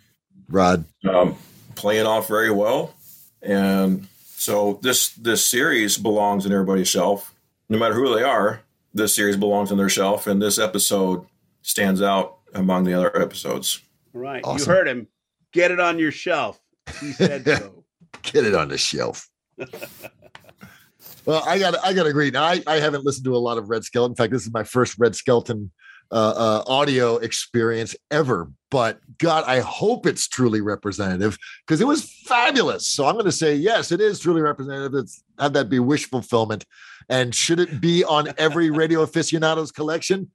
Um, playing off very well, and so this this series belongs in everybody's shelf, no matter who they are. This series belongs on their shelf, and this episode stands out among the other episodes. All right. Awesome. You heard him. Get it on your shelf. He said so. Get it on the shelf. well, I got I got to agree. Now, I, I haven't listened to a lot of Red Skeleton. In fact, this is my first Red Skeleton uh, uh, audio experience ever. But God, I hope it's truly representative because it was fabulous. So I'm going to say yes, it is truly representative. It's have that be wish fulfillment. And should it be on every Radio Aficionados collection?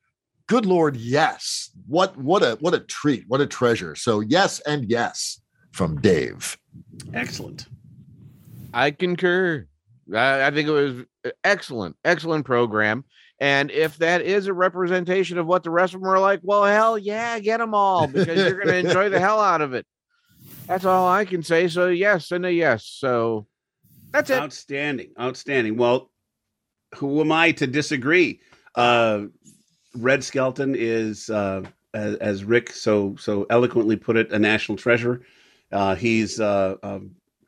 Good Lord, yes. What what a what a treat, what a treasure. So yes and yes from Dave. Excellent. I concur. I, I think it was excellent, excellent program. And if that is a representation of what the rest of them are like, well, hell yeah, get them all because you're going to enjoy the hell out of it. That's all I can say. So yes and a yes. So that's it. Outstanding. Outstanding. Well, who am I to disagree? Uh, Red Skelton is, uh, as, as Rick so so eloquently put it, a national treasure. Uh, he's uh, a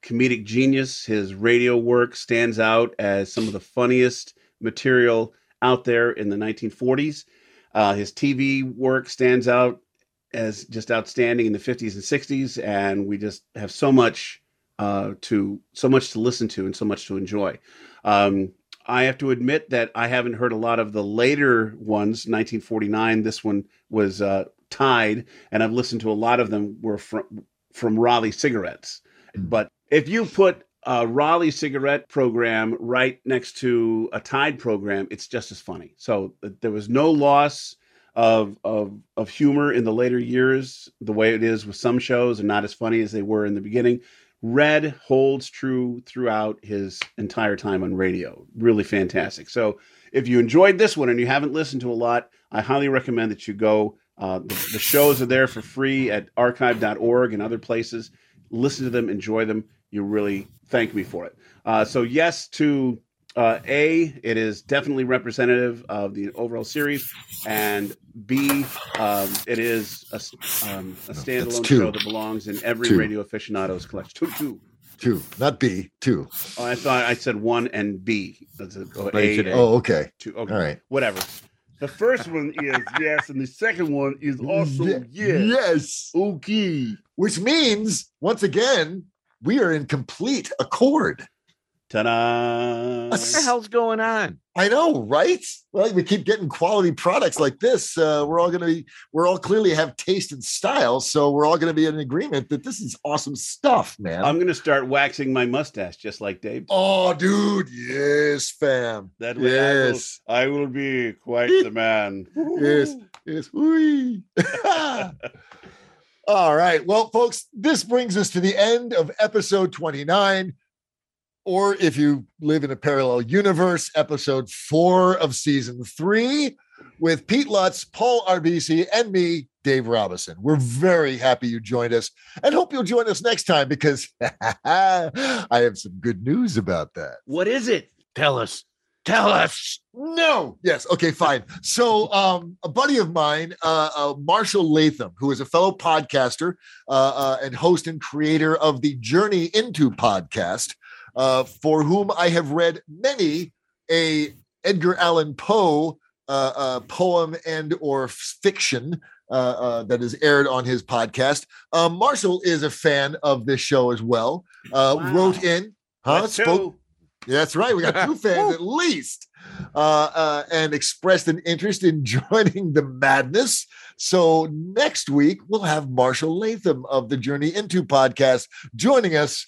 comedic genius. His radio work stands out as some of the funniest material out there in the 1940s. Uh, his TV work stands out as just outstanding in the 50s and 60s, and we just have so much uh, to so much to listen to and so much to enjoy. Um, I have to admit that I haven't heard a lot of the later ones. 1949, this one was uh, tied, and I've listened to a lot of them were from from Raleigh cigarettes. But if you put a Raleigh cigarette program right next to a Tide program, it's just as funny. So uh, there was no loss of of of humor in the later years, the way it is with some shows, and not as funny as they were in the beginning. Red holds true throughout his entire time on radio. Really fantastic. So if you enjoyed this one and you haven't listened to a lot, I highly recommend that you go. Uh, the, the shows are there for free at archive.org and other places. Listen to them, enjoy them. You really thank me for it. Uh, so, yes to uh, A, it is definitely representative of the overall series. And B, um, it is a, um, a standalone two. show that belongs in every Two. Radio Aficionados collection. Two, two. Two, not B, two. Oh, I thought I said one and B. That's a, oh, A, said A. A. Oh, okay. Two. Okay. All right. Whatever. The first one is yes, and the second one is also Ye- yes. Yes. Okay. Which means, once again, we are in complete accord. Ta-da! What the hell's going on? I know, right? Well, we keep getting quality products like this. Uh, we're all going to be, we're all clearly have taste and style. So we're all going to be in agreement that this is awesome stuff, man. I'm gonna start waxing my mustache just like Dave. oh, dude. Yes, fam. That way yes. I, will, I will be quite the man. Yes. Yes. All right. Well, folks, this brings us to the end of episode 29. or if you live in a parallel universe, episode four of season three with Pete Lutz, Paul Arbisi, and me, Dave Robinson. We're very happy you joined us and hope you'll join us next time because I have some good news about that. What is it? Tell us. Tell us. No. Yes. Okay. Fine. So, um, a buddy of mine, uh, uh, Marshall Latham, who is a fellow podcaster uh, uh, and host and creator of the Journey Into podcast, uh, for whom I have read many a Edgar Allan Poe uh, uh, poem and or fiction uh, uh, that is aired on his podcast. Marshall is a fan of this show as well. Uh, Wrote in, huh? Spoke, that's right. We got two fans at least, uh, uh, and expressed an interest in joining the madness. So next week we'll have Marshall Latham of the Journey Into podcast joining us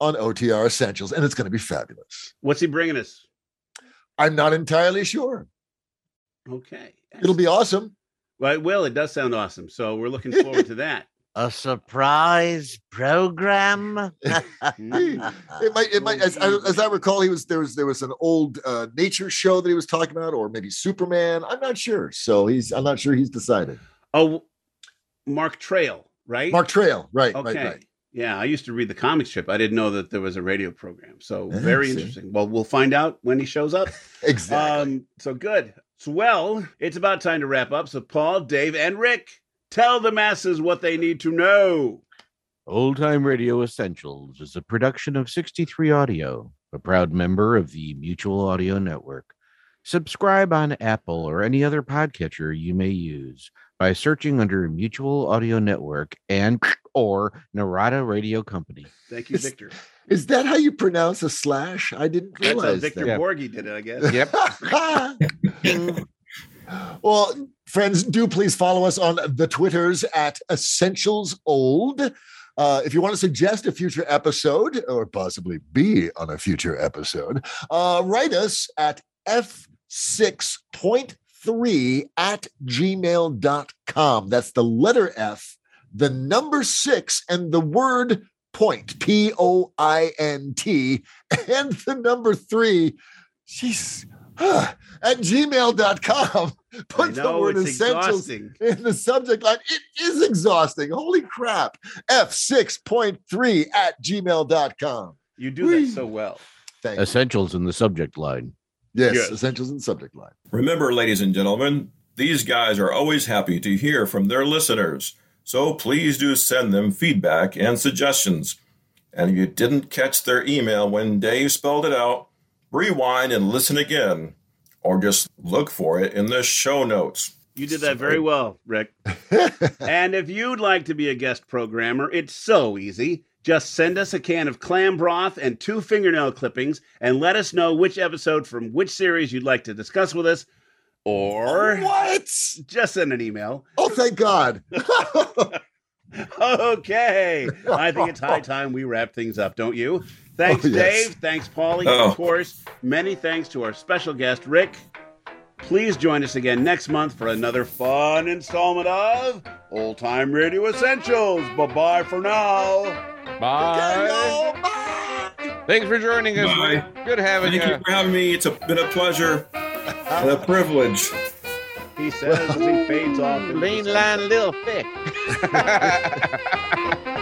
on OTR Essentials, and it's going to be fabulous. What's he bringing us? I'm not entirely sure. Okay. It'll be awesome. Well, it will. It does sound awesome. So we're looking forward to that. A surprise program. It might, it might, as, as I recall, he was there was there was an old uh, nature show that he was talking about, or maybe Superman. I'm not sure. So he's, I'm not sure he's decided. Oh, Mark Trail, right? Mark Trail, right, Okay. right, right. Yeah, I used to read the comic strip. I didn't know that there was a radio program. So very interesting. Well, we'll find out when he shows up. Exactly. Um, so good. So, well, it's about time to wrap up. So, Paul, Dave, and Rick, tell the masses what they need to know. Old Time Radio Essentials is a production of 63 Audio, a proud member of the Mutual Audio Network. Subscribe on Apple or any other podcatcher you may use by searching under Mutual Audio Network and or Narada Radio Company. Thank you, Victor. Is that how you pronounce a slash? I didn't That's how realize Victor that. Borge did it, I guess. well, friends, do please follow us on the Twitters at Essentials Old. Uh, if you want to suggest a future episode or possibly be on a future episode, uh, write us at f6.3 at gmail.com. That's the letter F, the number six, and the word point, P O I N T, and the number three. Jeez. at gmail.com. Put the word it's essentials exhausting. in the subject line. It is exhausting. Holy crap. F6.3 at gmail.com. You do that so well. Thank you. Essentials in the subject line. Yes, Yes. essentials in the subject line. Remember, ladies and gentlemen, these guys are always happy to hear from their listeners, so please do send them feedback and suggestions. And if you didn't catch their email when Dave spelled it out, rewind and listen again, or just look for it in the show notes. You did that very well, Rick. and if you'd like to be a guest programmer, it's so easy. Just send us a can of clam broth and two fingernail clippings and let us know which episode from which series you'd like to discuss with us. Or what? Just send an email. Oh, thank God. okay. I think it's high time we wrap things up, don't you? Thanks, Oh, yes. Dave. Thanks, Paulie. Oh. Of course, many thanks to our special guest, Rick. Please join us again next month for another fun installment of Old Time Radio Essentials. Bye bye for now. Bye. Thanks for joining us. Bye. Good having Thank you. you for having me. It's a, been a pleasure and a privilege. He says as he fades off. the Lean sunset. line, little thick.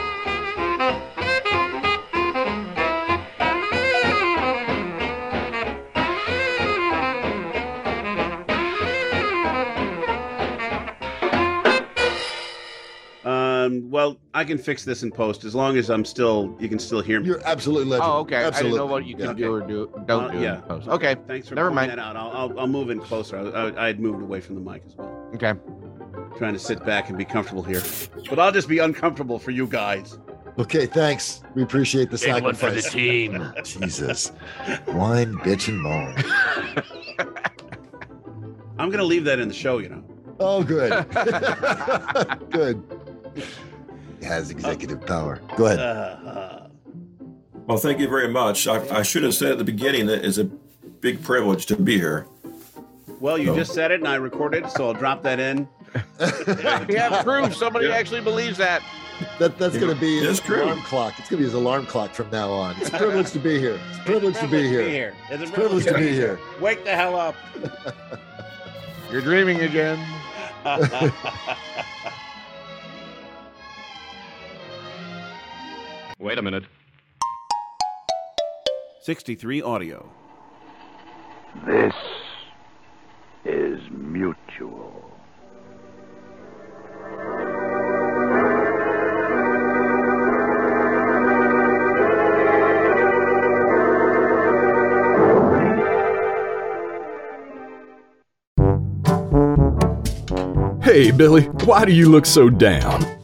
well, I can fix this in post as long as I'm still. You can still hear me. You're absolutely legend. Oh, okay. I Absolutely. didn't know what you can do or do don't Uh, do. yeah. in post. Okay. Thanks for Never pointing mind. that out. I'll, I'll, I'll move in closer. I, I, I had moved away from the mic as well. Okay. Trying to sit back and be comfortable here, but I'll just be uncomfortable for you guys. Okay, thanks. We appreciate the Big one sacrifice. for the team. Jesus. Whine, bitch, and moan. I'm gonna leave that in the show. You know. Oh, good. good. He has executive power. Go ahead. Uh, Well, thank you very much. I, I should have said at the beginning that it's a big privilege to be here. well, you Oh. just said it, and I recorded, so I'll drop that in. you have proof somebody Yeah. actually believes that. That that's going to be It's his true. alarm clock. It's going to be his alarm clock from now on. It's a privilege to be here. It's a privilege to be here. It's a privilege to be here. Wake the hell up. You're dreaming again. Wait a minute. 63 Audio. This is mutual. Hey, Billy, why do you look so down?